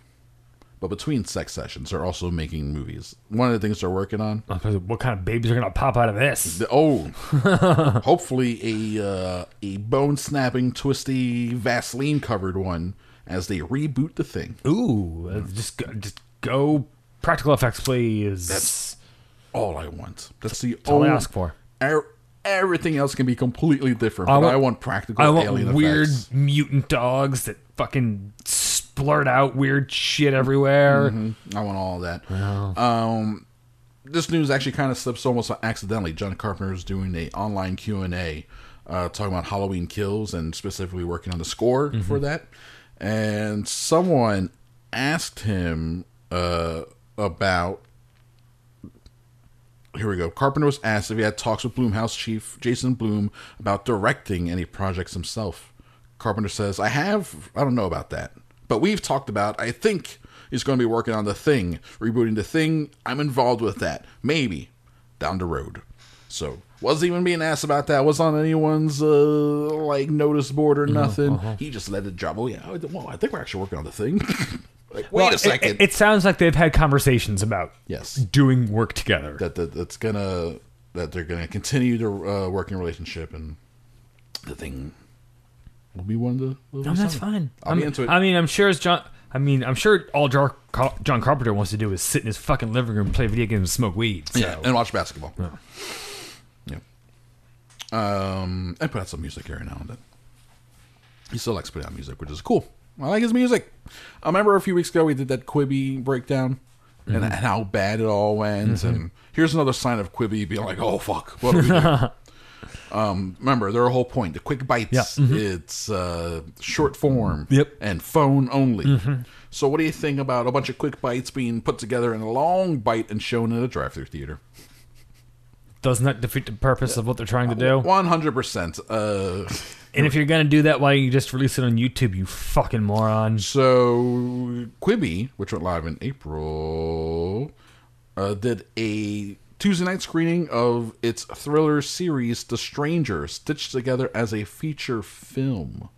But between sex sessions, they're also making movies. One of the things they're working on. What kind of babies are gonna pop out of this? Oh, [LAUGHS] hopefully a uh, a bone snapping, twisty, Vaseline covered one as they reboot the thing. Ooh, uh, just go, just go practical effects, please. That's all I want. That's the all I ask for. Er- everything else can be completely different. I but want- I want practical I want alien weird effects. mutant dogs that fucking splurt out weird shit everywhere. Mhm. I want all of that. Um, this news actually kind of slips almost accidentally. John Carpenter is doing a online Q and A, uh, talking about Halloween Kills and specifically working on the score Mm-hmm. for that. And someone asked him uh, about. Here we go. Carpenter was asked if he had talks with Blumhouse chief Jason Blum about directing any projects himself. Carpenter says, I have, I don't know about that. But we've talked about, I think he's going to be working on The Thing, rebooting The Thing. I'm involved with that. Maybe down the road. So, wasn't even being asked about that. Was on anyone's, uh, like, notice board or nothing. uh-huh. He just let it drop. Oh, yeah. Well, I think we're actually working on The Thing. [LAUGHS] like, wait Well, a second. It, it sounds like they've had conversations about Yes. doing work together. that, that that's gonna that they're gonna continue to uh, working relationship and the thing will be one of the. will No, that's fine. I'll I'm- be into it. I mean, I'm sure as John. I mean, I'm sure all Jar- Car- John Carpenter wants to do is sit in his fucking living room, play video games, and smoke weed. So. yeah, and watch basketball. Yeah. Um, and put out some music every now and then. He still likes putting out music, which is cool. I like his music. I remember a few weeks ago we did that Quibi breakdown and, Mhm. and how bad it all went. Mhm. And here's another sign of Quibi being like, "Oh fuck, what do we do?" [LAUGHS] um, remember their whole point: the quick bites. Yeah. Mhm. It's uh, short form. Yep. And phone only. Mhm. So, what do you think about a bunch of quick bites being put together in a long bite and shown in a drive-through theater? Doesn't that defeat the purpose of what they're trying to do? One hundred percent. Uh, And if you're gonna do that, why don't you just release it on YouTube? You fucking moron. So Quibi, which went live in April, uh, did a Tuesday night screening of its thriller series, The Stranger, stitched together as a feature film.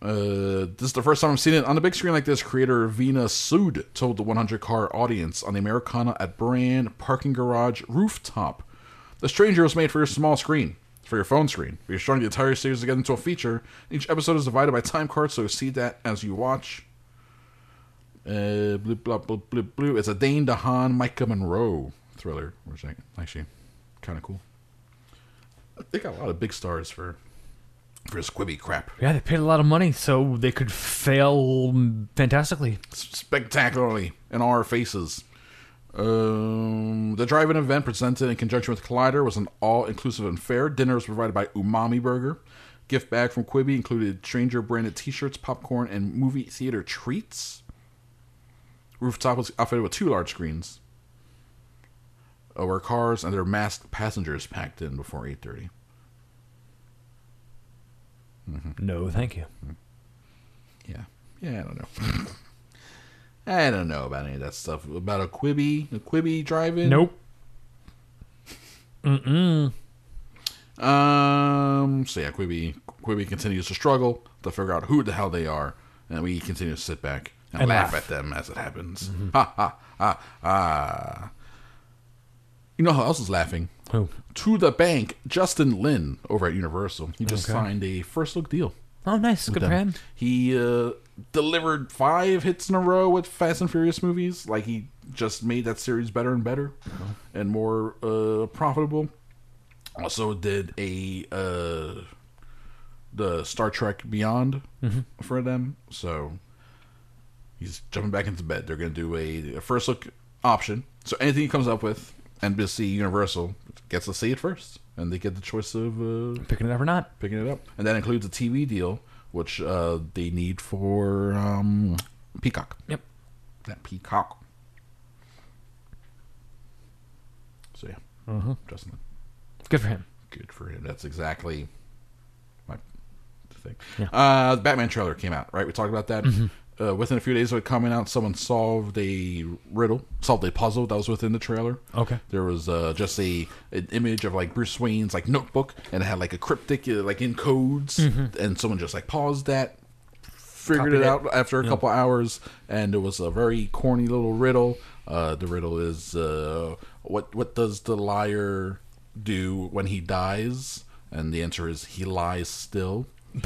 Uh, this is the first time I've seen it on the big screen like this. Creator Veena Sud told the 100 car audience on the Americana at Brand parking garage rooftop. The Stranger was made for your small screen, for your phone screen. We're strung the entire series together into a feature. Each episode is divided by time cards, so see that as you watch. Uh, blah, blah, blue, blue. It's a Dane DeHaan, Maika Monroe thriller, which is actually kind of cool. They got a lot of big stars for for squibby crap. Yeah, they paid a lot of money so they could fail fantastically. spectacularly in our faces. Um, the drive-in event presented in conjunction with Collider was an all-inclusive and fair. Dinner was provided by Umami Burger. Gift bag from Quibi included Stranger-branded T-shirts, popcorn, and movie theater treats. Rooftop was outfitted with two large screens, where cars and their masked passengers packed in before 8:30. Mm-hmm. No, thank you. Mm-hmm. Yeah, yeah, I don't know. [LAUGHS] I don't know about any of that stuff about a Quibi, a Quibi drive-in. Nope. Mm-mm. Um. So yeah, Quibi Quibi continues to struggle to figure out who the hell they are, and we continue to sit back and, And laugh, laugh. at them as it happens. Mm-hmm. Ha ha ha ha. You know who else is laughing? Who? To the bank, Justin Lin over at Universal. He just Okay. signed a first look deal. Oh, nice. Good for them. him. He uh, delivered five hits in a row with Fast and Furious movies. Like he just made that series better and better and more uh, profitable. Also did a uh, the Star Trek Beyond Mhm. for them. So he's jumping back into bed. They're going to do a, a first look option. So anything he comes up with, NBC Universal gets to see it first, and they get the choice of uh, Picking it up or not. picking it up, and that includes a TV deal, which uh, they need for um, Peacock. Yep. That Peacock. So yeah, Mhm. Justin. Good for him. Good for him. That's exactly my thing. Yeah. Uh, the Batman trailer came out, right? We talked about that. Mhm. Uh, within a few days of it coming out, someone solved a riddle, solved a puzzle that was within the trailer. Okay. There was uh, just a an image of like Bruce Wayne's like notebook, and it had like a cryptic uh, like in codes, Mhm. and someone just like paused that, figured it it. out after a Yeah. couple hours, and it was a very corny little riddle. Uh, the riddle is uh, what what does the liar do when he dies? And the answer is he lies still. [CLEARS THROAT]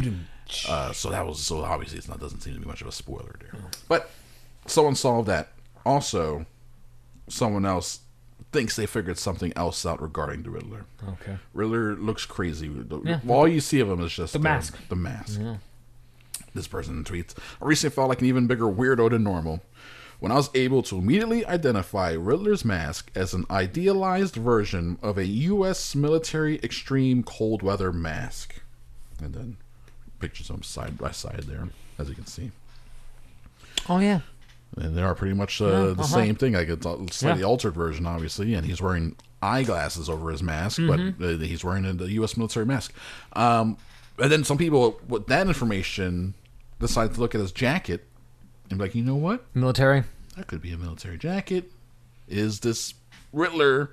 Uh, so that was so obviously it's not doesn't seem to be much of a spoiler there. But someone solved that. Also, someone else thinks they figured something else out regarding the Riddler. Okay. Riddler looks crazy. The- Yeah. All you see of him is just The mask. The mask. Yeah. This person tweets, I recently felt like an even bigger weirdo than normal when I was able to immediately identify Riddler's mask as an idealized version of a U.S. military extreme cold weather mask. And then pictures of him side by side there, as you can see. Oh yeah. And they are pretty much uh, Yeah, the uh-huh. same thing. Like it's a slightly Yeah. altered version, obviously, and he's wearing eyeglasses over his mask, Mhm. but uh, he's wearing a, the U.S. military mask. Um, and then some people with that information decide to look at his jacket and be like, you know what? Military. That could be a military jacket. Is this Riddler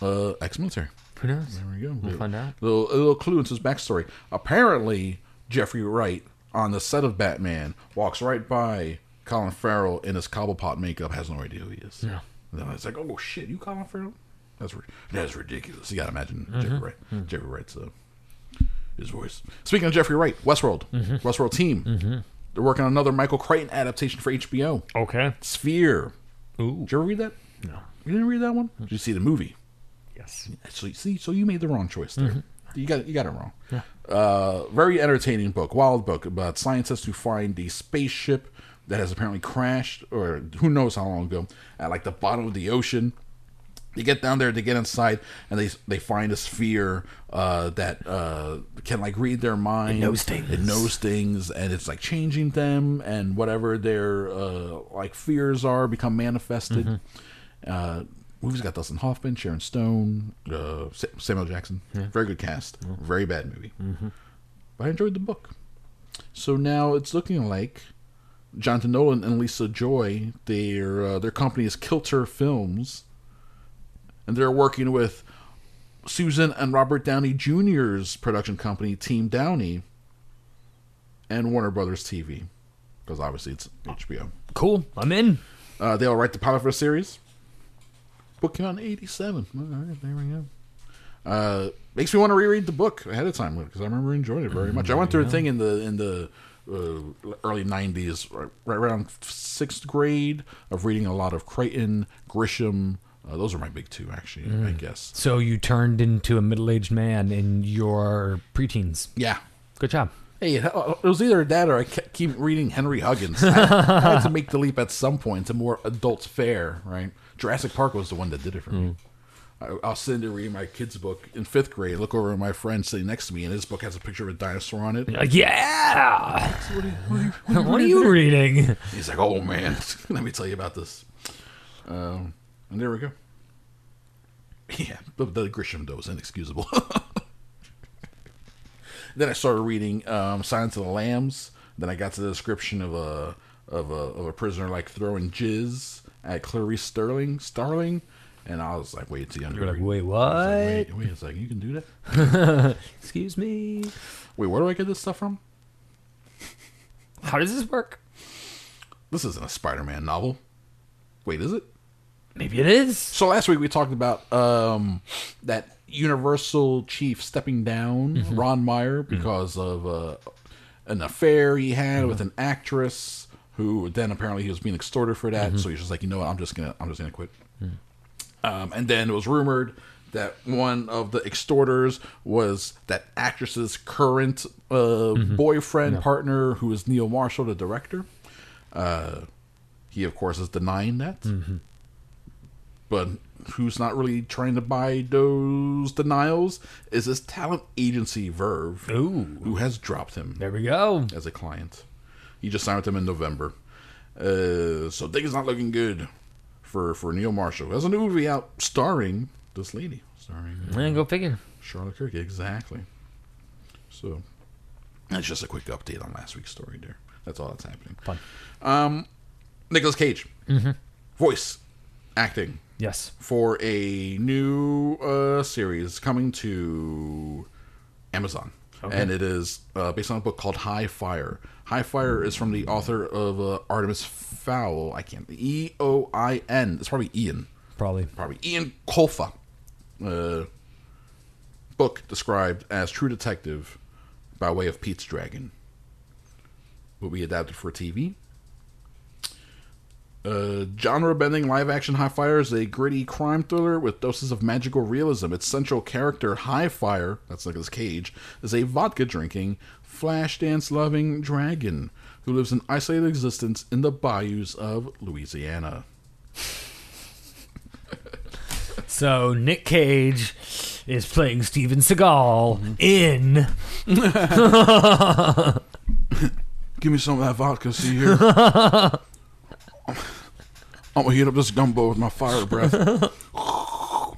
uh, ex-military? Who knows? There we go. We'll find out. A little, a little clue into his backstory. Apparently, Jeffrey Wright on the set of Batman walks right by Colin Farrell in his Cobblepot makeup, has no idea who he is. Yeah. And then it's like, oh shit, you Colin Farrell? That's that's ridiculous. You gotta imagine Mhm. Jeffrey Wright. Mhm. Jeffrey Wright's uh, his voice. Speaking of Jeffrey Wright, Westworld, Mhm. Westworld team. Mhm. They're working on another Michael Crichton adaptation for HBO. Okay. Sphere. Ooh. Did you ever read that? No. You didn't read that one? Did you see the movie? Yes. So see, so you made the wrong choice there. You got you got it wrong. Yeah. Uh, very entertaining book, wild book about scientists who find a spaceship that has apparently crashed, or who knows how long ago, at like the bottom of the ocean. They get down there, they get inside, and they they find a sphere uh, that uh, can like read their mind. knows things. It knows things, and it's like changing them, and whatever their uh, like fears are become manifested. Mhm. Movie's got Dustin Hoffman, Sharon Stone, uh, Samuel Jackson. Very good cast. Very bad movie. But I enjoyed the book. So now it's looking like Jonathan Nolan and Lisa Joy, their uh, their company is Kilter Films, and they're working with Susan and Robert Downey Jr.'s production company, Team Downey, and Warner Brothers TV, because obviously it's HBO. Cool. I'm in. Uh, they'll write the pilot for the series. Book came out in '87. All right, there we go. Uh, makes me want to reread the book ahead of time because I remember enjoying it very much. I went through a thing in the in the uh, early '90s, right, right around sixth grade, of reading a lot of Crichton, Grisham. Uh, those are my big two, actually. I guess. So you turned into a middle-aged man in your preteens. Yeah. Good job. Hey, it it was either that or I kept, keep reading Henry Huggins. [LAUGHS] I, I had to make the leap at some point to more adult fare, right? Jurassic Park was the one that did it for me. I, I'll sit there reading my kid's book in fifth grade, look over at my friend sitting next to me, and his book has a picture of a dinosaur on it. Uh, yeah. what are you reading? He's like, "Oh man, [LAUGHS] let me tell you about this." Um, and there we go. Yeah, but the Grisham though was inexcusable. [LAUGHS] then I started reading um, Silence of the Lambs. Then I got to the description of a of a of a prisoner like throwing jizz at Clarice Sterling Starling, and I was like, "Wait, it's younger." You're like, wait, I was what? like, wait, wait a second, you can do that? [LAUGHS] Excuse me. Wait, where do I get this stuff from? How does this work? This isn't a Spider-Man novel. Wait, is it? Maybe it is. So last week we talked about um, that Universal chief stepping down, Ron Meyer, because of uh, an affair he had with an actress who then apparently he was being extorted for that. So he's just like, you know what, I'm just gonna, I'm just gonna quit. Um, and then it was rumored that one of the extorters was that actress's current uh, boyfriend partner, who is Neil Marshall, the director. Uh, he, of course, is denying that. But who's not really trying to buy those denials is this talent agency Verve, Ooh. who has dropped him There we go. as a client. He just signed with them in November. Uh, so things not looking good for, for Neil Marshall. There's a new movie out starring this lady, starring uh, Man, go figure. Charlotte Kirk. Exactly. So that's just a quick update on last week's story there. That's all that's happening. Fun. Um, Nicolas Cage, voice acting Yes. for a new uh, series coming to Amazon. And it is uh, based on a book called High Fire. High Fire is from the author of uh, Artemis Fowl. I can't. E O I N. It's probably Ian. Probably. Probably Ian Colfer. Uh, book described as True Detective by way of Pete's Dragon. Will be adapted for TV. Uh, genre bending live action High Fire is a gritty crime thriller with doses of magical realism. Its central character, High Fire, that's Nicolas Cage, is a vodka drinking, flash dance loving dragon who lives an isolated existence in the bayous of Louisiana. [LAUGHS] So Nick Cage is playing Steven Seagal in. [LAUGHS] Give me some of that vodka, see here. [LAUGHS] I'm gonna heat up this gumbo with my fire breath. oh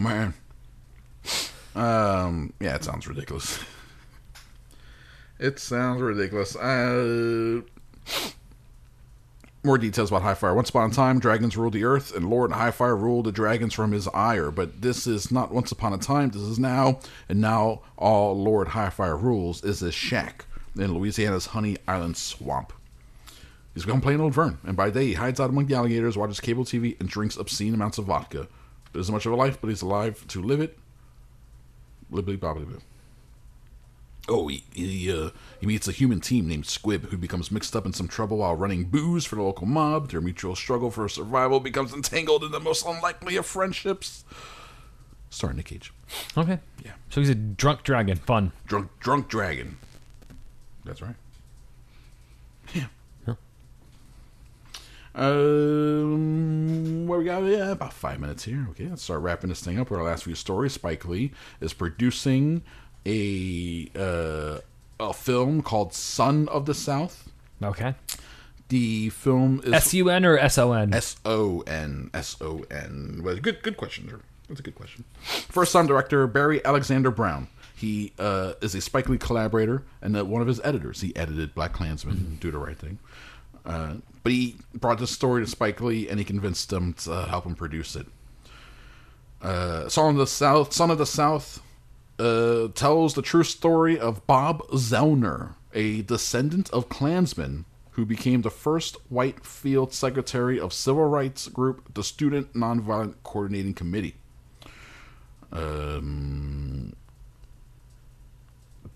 man. Um. Yeah, it sounds ridiculous. It sounds ridiculous. Uh, more details about Highfire. Once upon a time, dragons ruled the earth, and Lord Highfire ruled the dragons from his ire. But this is not once upon a time. This is now, and now all Lord Highfire rules is this shack in Louisiana's Honey Island swamp. He's become plain old Vern, and by day he hides out among the alligators, watches cable TV, and drinks obscene amounts of vodka. It isn't much of a life, but he's alive to live it. Oh, he he, uh, he meets a human team named Squib, who becomes mixed up in some trouble while running booze for the local mob. Their mutual struggle for survival becomes entangled in the most unlikely of friendships. Starring Nick Cage, Okay. Yeah. So he's a drunk dragon. Fun. drunk drunk dragon. That's right. Yeah. Um, where we got yeah, about five minutes here. Okay, let's start wrapping this thing up with our last few stories. Spike Lee is producing a uh, a film called Son of the South. Okay. The film is S U N or S O N? S O N S O N. Well, good good question. There. That's a good question. First time director Barry Alexander Brown. He uh, is a Spike Lee collaborator and uh, one of his editors. He edited Black Klansman and Do the Right Thing. Uh, but he brought this story to Spike Lee and he convinced him to help him produce it. Uh, Son of the South, Son of the South, uh, tells the true story of Bob Zellner, a descendant of Klansmen who became the first white field secretary of civil rights group, the Student Nonviolent Coordinating Committee. Um,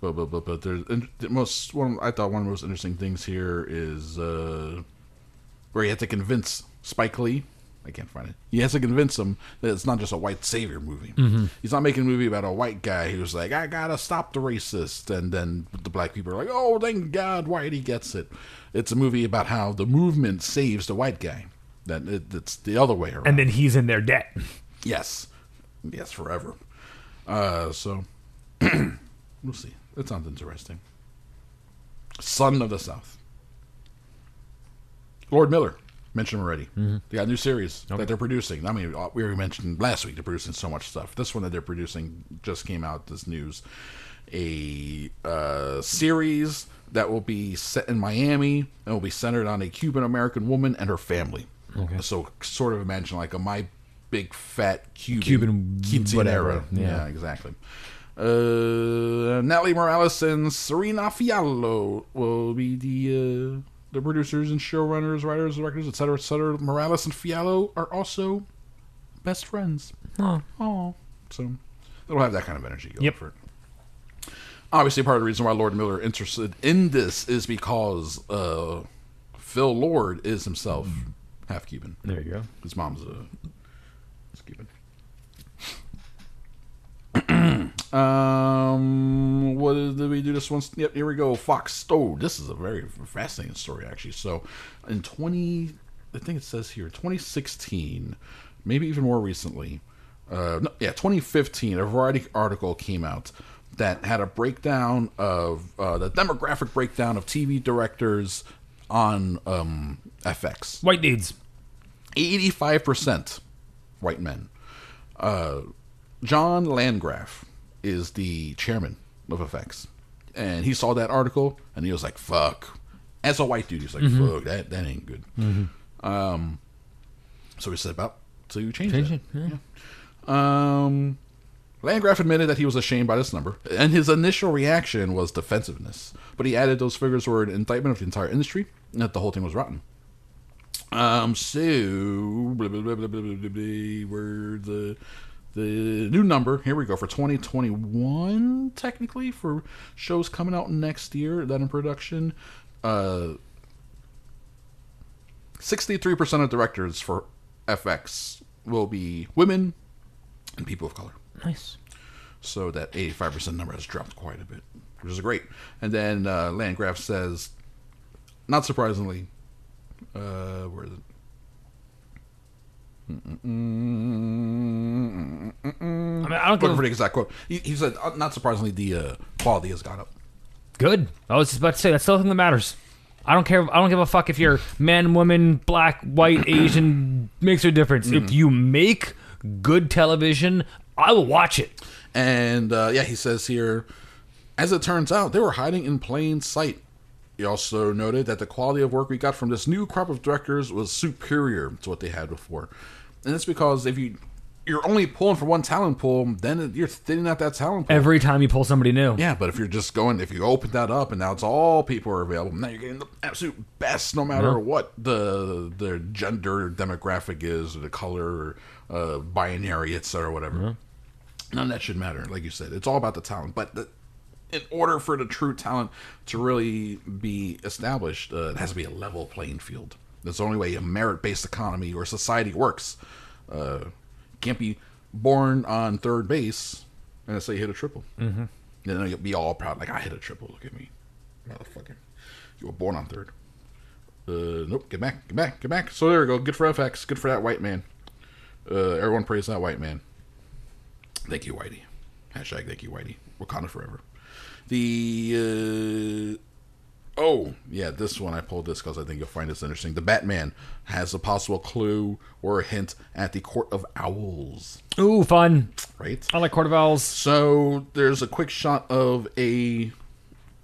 but but but, but there's the most one I thought one of the most interesting things here is uh, where he had to convince Spike Lee. I can't find it. He has to convince them that it's not just a white savior movie. Mhm. He's not making a movie about a white guy who's like, I gotta stop the racist, and then the black people are like, Oh, thank God, Whitey gets it. It's a movie about how the movement saves the white guy. That it, it's the other way around. And then he's in their debt. Yes. Yes, forever. Uh, so [CLEARS THROAT] we'll see. That sounds interesting. Son of the South. Lord Miller. Mentioned him already. Mhm. They got a new series Okay. that they're producing. I mean, uh, we already mentioned last week they're producing so much stuff. This one that they're producing just came out. This news, a uh, series that will be set in Miami and will be centered on a Cuban American woman and her family. Okay. So sort of imagine like a my big fat Cuban Cuban quinceanera. whatever, Yeah. yeah. exactly. Uh, Natalie Morales and Serena Fiallo will be the uh, the producers and showrunners, writers, directors, etc., etc. Morales and Fiallo are also best friends. Oh. Oh, so it'll have that kind of energy going Yep. for it. Obviously, part of the reason why Lord Miller is interested in this is because uh, Phil Lord is himself half Cuban. There you go. His mom's a Cuban. [CLEARS THROAT] um, what did we do this one? Yep, here we go. Fox. Oh, this is a very fascinating story, actually. So, in 20, I think it says here, 2016, maybe even more recently, uh, no, yeah, 2015, a Variety article came out that had a breakdown of uh, the demographic breakdown of TV directors on um, FX. White dudes. 85% white men. Uh, John Landgraf is the chairman of FX. And he saw that article and he was like, fuck. As a white dude, he's like, Mhm. fuck, that, that ain't good. Mhm. Um, so he set about to change, Change that. it, yeah. Um, Landgraf admitted that he was ashamed by this number, and his initial reaction was defensiveness. But he added those figures were an indictment of the entire industry, and that the whole thing was rotten. Um, so blah, blah, blah, blah, blah, blah, blah, blah, where the the new number here we go for 2021 technically for shows coming out next year that in production uh 63% of directors for FX will be women and people of color. Nice. So that 85% number has dropped quite a bit, which is great. And then uh, Landgraf says, not surprisingly, uh, where is it? I mean, I don't Looking for the exact quote. He, he said, not surprisingly, the uh, quality has gone up. Good. I was just about to say that's the only thing that matters. I don't care. I don't give a fuck if you're man, woman, black, white, Asian. Makes no difference. If you make good television, I will watch it. And uh, yeah, he says here, as it turns out, they were hiding in plain sight. He also noted that the quality of work we got from this new crop of directors was superior to what they had before. And it's because if you you're only pulling for one talent pool, then you're thinning out that talent pool. Every time you pull somebody new. Yeah, but if you're just going, if you open that up and now it's all people are available, now you're getting the absolute best, no matter Yeah. what the their gender demographic is, or the color, uh, binary, etc., or whatever. None of that should matter. Like you said, it's all about the talent. But the, in order for the true talent to really be established, uh, it has to be a level playing field. That's the only way a merit-based economy or society works. Uh, can't be born on third base and say you hit a triple. Mhm. Then you'll be all proud, like I hit a triple. Look at me, motherfucker. You were born on third. Uh, nope. Get back. Get back. Get back. So there we go. Good for FX. Good for that white man. Uh, everyone praise that white man. Thank you, Whitey. Hashtag thank you, Whitey. Wakanda forever. The uh, Oh, yeah, this one I pulled this because I think you'll find this interesting. The Batman has a possible clue or a hint at the Court of Owls, Ooh, fun. right? I like Court of Owls. So there's a quick shot of a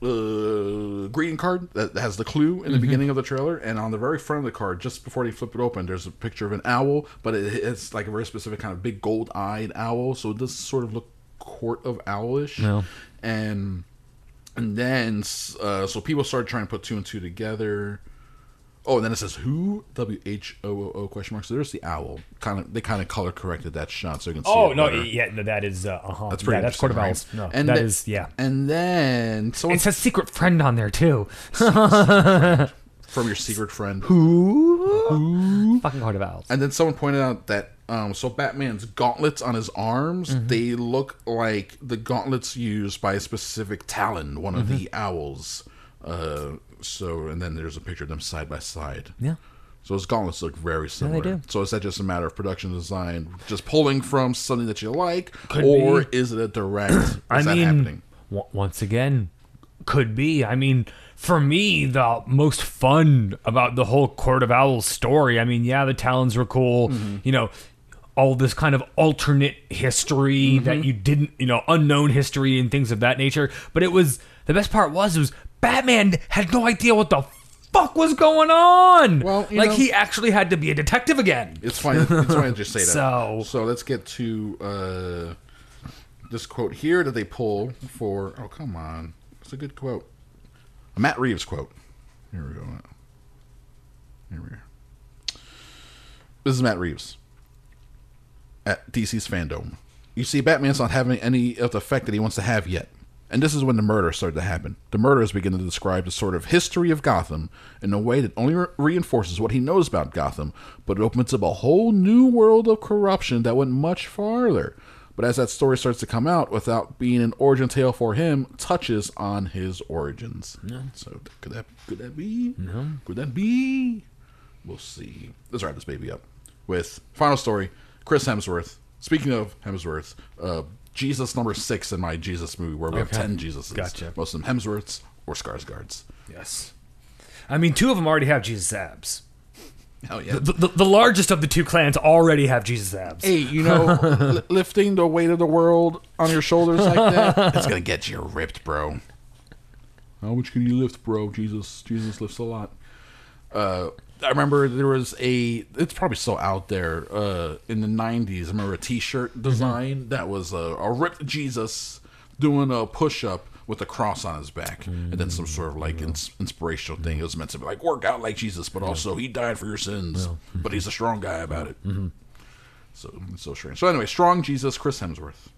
uh, greeting card that has the clue in the beginning of the trailer, and on the very front of the card, just before they flip it open, there's a picture of an owl, but it, it's like a very specific kind of big gold-eyed owl. So it does sort of look Court of Owlish, No. and and then uh, so people started trying to put two and two together. Oh, and then it says who W H O O O question mark. So there's the owl. Kind of they kind of color corrected that shot so you can see. Oh no, better. yeah, no, that is uh huh. That's pretty. Yeah, that's Court of Owls. right? No, and that the- is yeah. And then someone It says secret friend on there too. [LAUGHS] from your secret friend. Who? Fucking Court of Owls. And then someone pointed out that um, so Batman's gauntlets on his arms Mm-hmm. they look like the gauntlets used by a specific Talon, one of Mm-hmm. the owls. Uh, so and then there's a picture of them side by side. Yeah. So his gauntlets look very similar. do. So is that just a matter of production design, just pulling from something that you like, Could or be. is it a direct? [CLEARS THROAT] Is I that mean, happening? w- once again, could be. I mean, for me, the most fun about the whole Court of Owls story. I mean, yeah, the Talons were cool. Mm-hmm. You know, all this kind of alternate history Mm-hmm. that you didn't, you know, unknown history and things of that nature. But it was the best part was it was Batman had no idea what the fuck was going on. Well, you like know- he actually had to be a detective again. It's fine. It's fine to [LAUGHS] just say that. So- so let's get to uh, this quote here that they pull for. Oh, come on. It's a good quote. A Matt Reeves quote. Here we go. Here we go. This is Matt Reeves at DC's FanDome. You see, Batman's not having any of the effect that he wants to have yet. And this is when the murders start to happen. The murders begin to describe the sort of history of Gotham in a way that only re- reinforces what he knows about Gotham, but it opens up a whole new world of corruption that went much farther. But as that story starts to come out, without being an origin tale for him, touches on his origins. Yeah. So could that could that be? No. Could that be? We'll see. Let's wrap this baby up with final story. Chris Hemsworth. Speaking of Hemsworth, uh, Jesus number six in my Jesus movie, where we have Okay. ten Jesuses. Gotcha. Most of them Hemsworths or Skarsgårds. Yes. I mean, two of them already have Jesus abs. Hell yeah. The, the, the largest of the two clans already have Jesus abs. Hey, you know, [LAUGHS] li- lifting the weight of the world on your shoulders like that, [LAUGHS] it's gonna get you ripped, bro. How much can you lift, bro? Jesus, Jesus lifts a lot. Uh, I remember there was a. It's probably still out there. Uh, in the '90s, I remember a T-shirt design that was a, a ripped Jesus doing a push-up with a cross on his back, and then some sort of like ins- inspirational thing. It was meant to be like work out like Jesus, but also he died for your sins, but he's a strong guy about it. So it's so strange. So anyway, strong Jesus, Chris Hemsworth,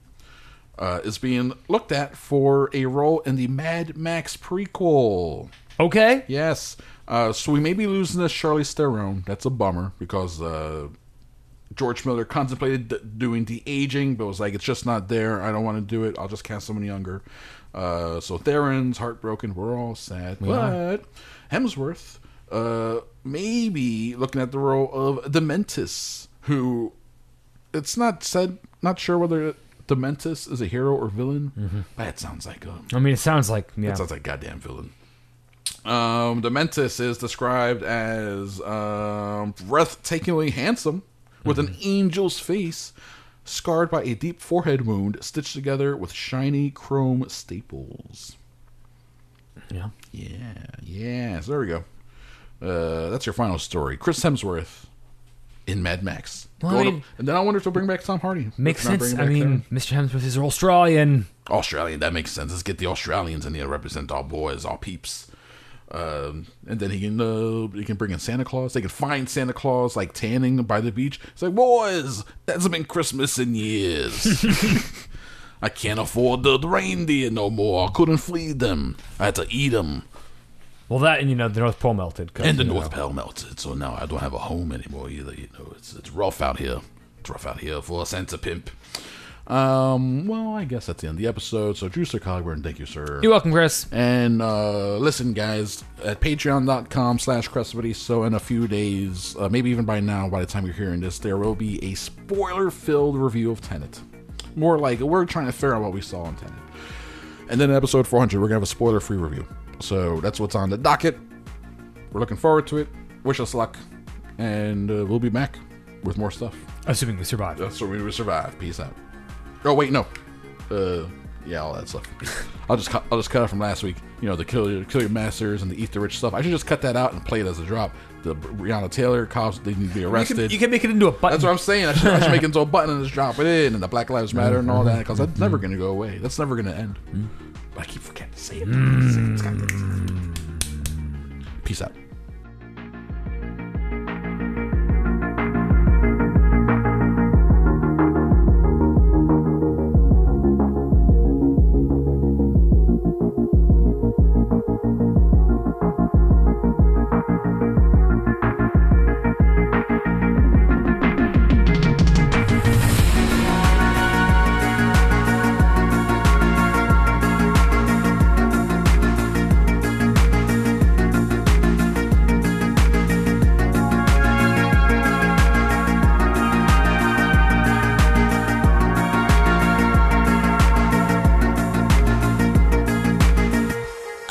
uh, is being looked at for a role in the Mad Max prequel. Okay. Yes. Uh, so we may be losing this Charlize Theron. That's a bummer because uh, George Miller contemplated d- doing the aging, but was like, it's just not there. I don't want to do it. I'll just cast someone younger. Uh, so Theron's heartbroken. We're all sad. but Hemsworth, uh, maybe looking at the role of Dementus, who it's not said, not sure whether Dementus is a hero or villain, but it sounds like a I mean, it sounds like yeah. it sounds like a goddamn villain. Um, Dementus is described as um, breathtakingly handsome, with an angel's face, scarred by a deep forehead wound stitched together with shiny chrome staples. yeah. Yeah, yeah. So there we go. Uh, that's your final story. Chris Hemsworth in Mad Max. Well, I mean- and then I wonder if they'll bring back Tom Hardy. Makes sense. I mean, Theron. Mr. Hemsworth is Australian. Australian. That makes sense. Let's get the Australians in here to represent our boys, our peeps. Um, and then he can uh, he can bring in Santa Claus. They can find Santa Claus like tanning by the beach. It's like, boys, that's been Christmas in years. [LAUGHS] I can't afford the reindeer no more. I couldn't feed them. I had to eat them. Well, that and you know the North Pole melted. And the North. Pole melted, so now I don't have a home anymore either. You know, it's it's rough out here. It's rough out here for a Santa pimp. Um, well, I guess that's the end of the episode. So, Drew Sir Cogburn, thank you, sir. You're welcome, Chris. And uh, listen, guys, at patreon.com slash Crespodiso, so in a few days, uh, maybe even by now, by the time you're hearing this, there will be a spoiler filled review of Tenet. More like we're trying to figure out what we saw in Tenet. And then in episode 400, we're going to have a spoiler free review. So that's what's on the docket. We're looking forward to it. Wish us luck, and uh, we'll be back with more stuff. Assuming we survive. That's what we survive. Peace out. Oh wait, no. Uh, yeah, all that stuff. I'll just cut, I'll just cut it from last week. You know, the kill your kill your masters and the eat the rich stuff. I should just cut that out and play it as a drop. The Breonna Taylor cops they need to be You arrested. can, you can make it into a button. That's what I'm saying. I should, I should make it into a [LAUGHS] button and just drop it in, and the Black Lives Matter and all that, because that's never mm. going to go away. That's never going to end. Mm. But I keep forgetting to say it. It's Peace out.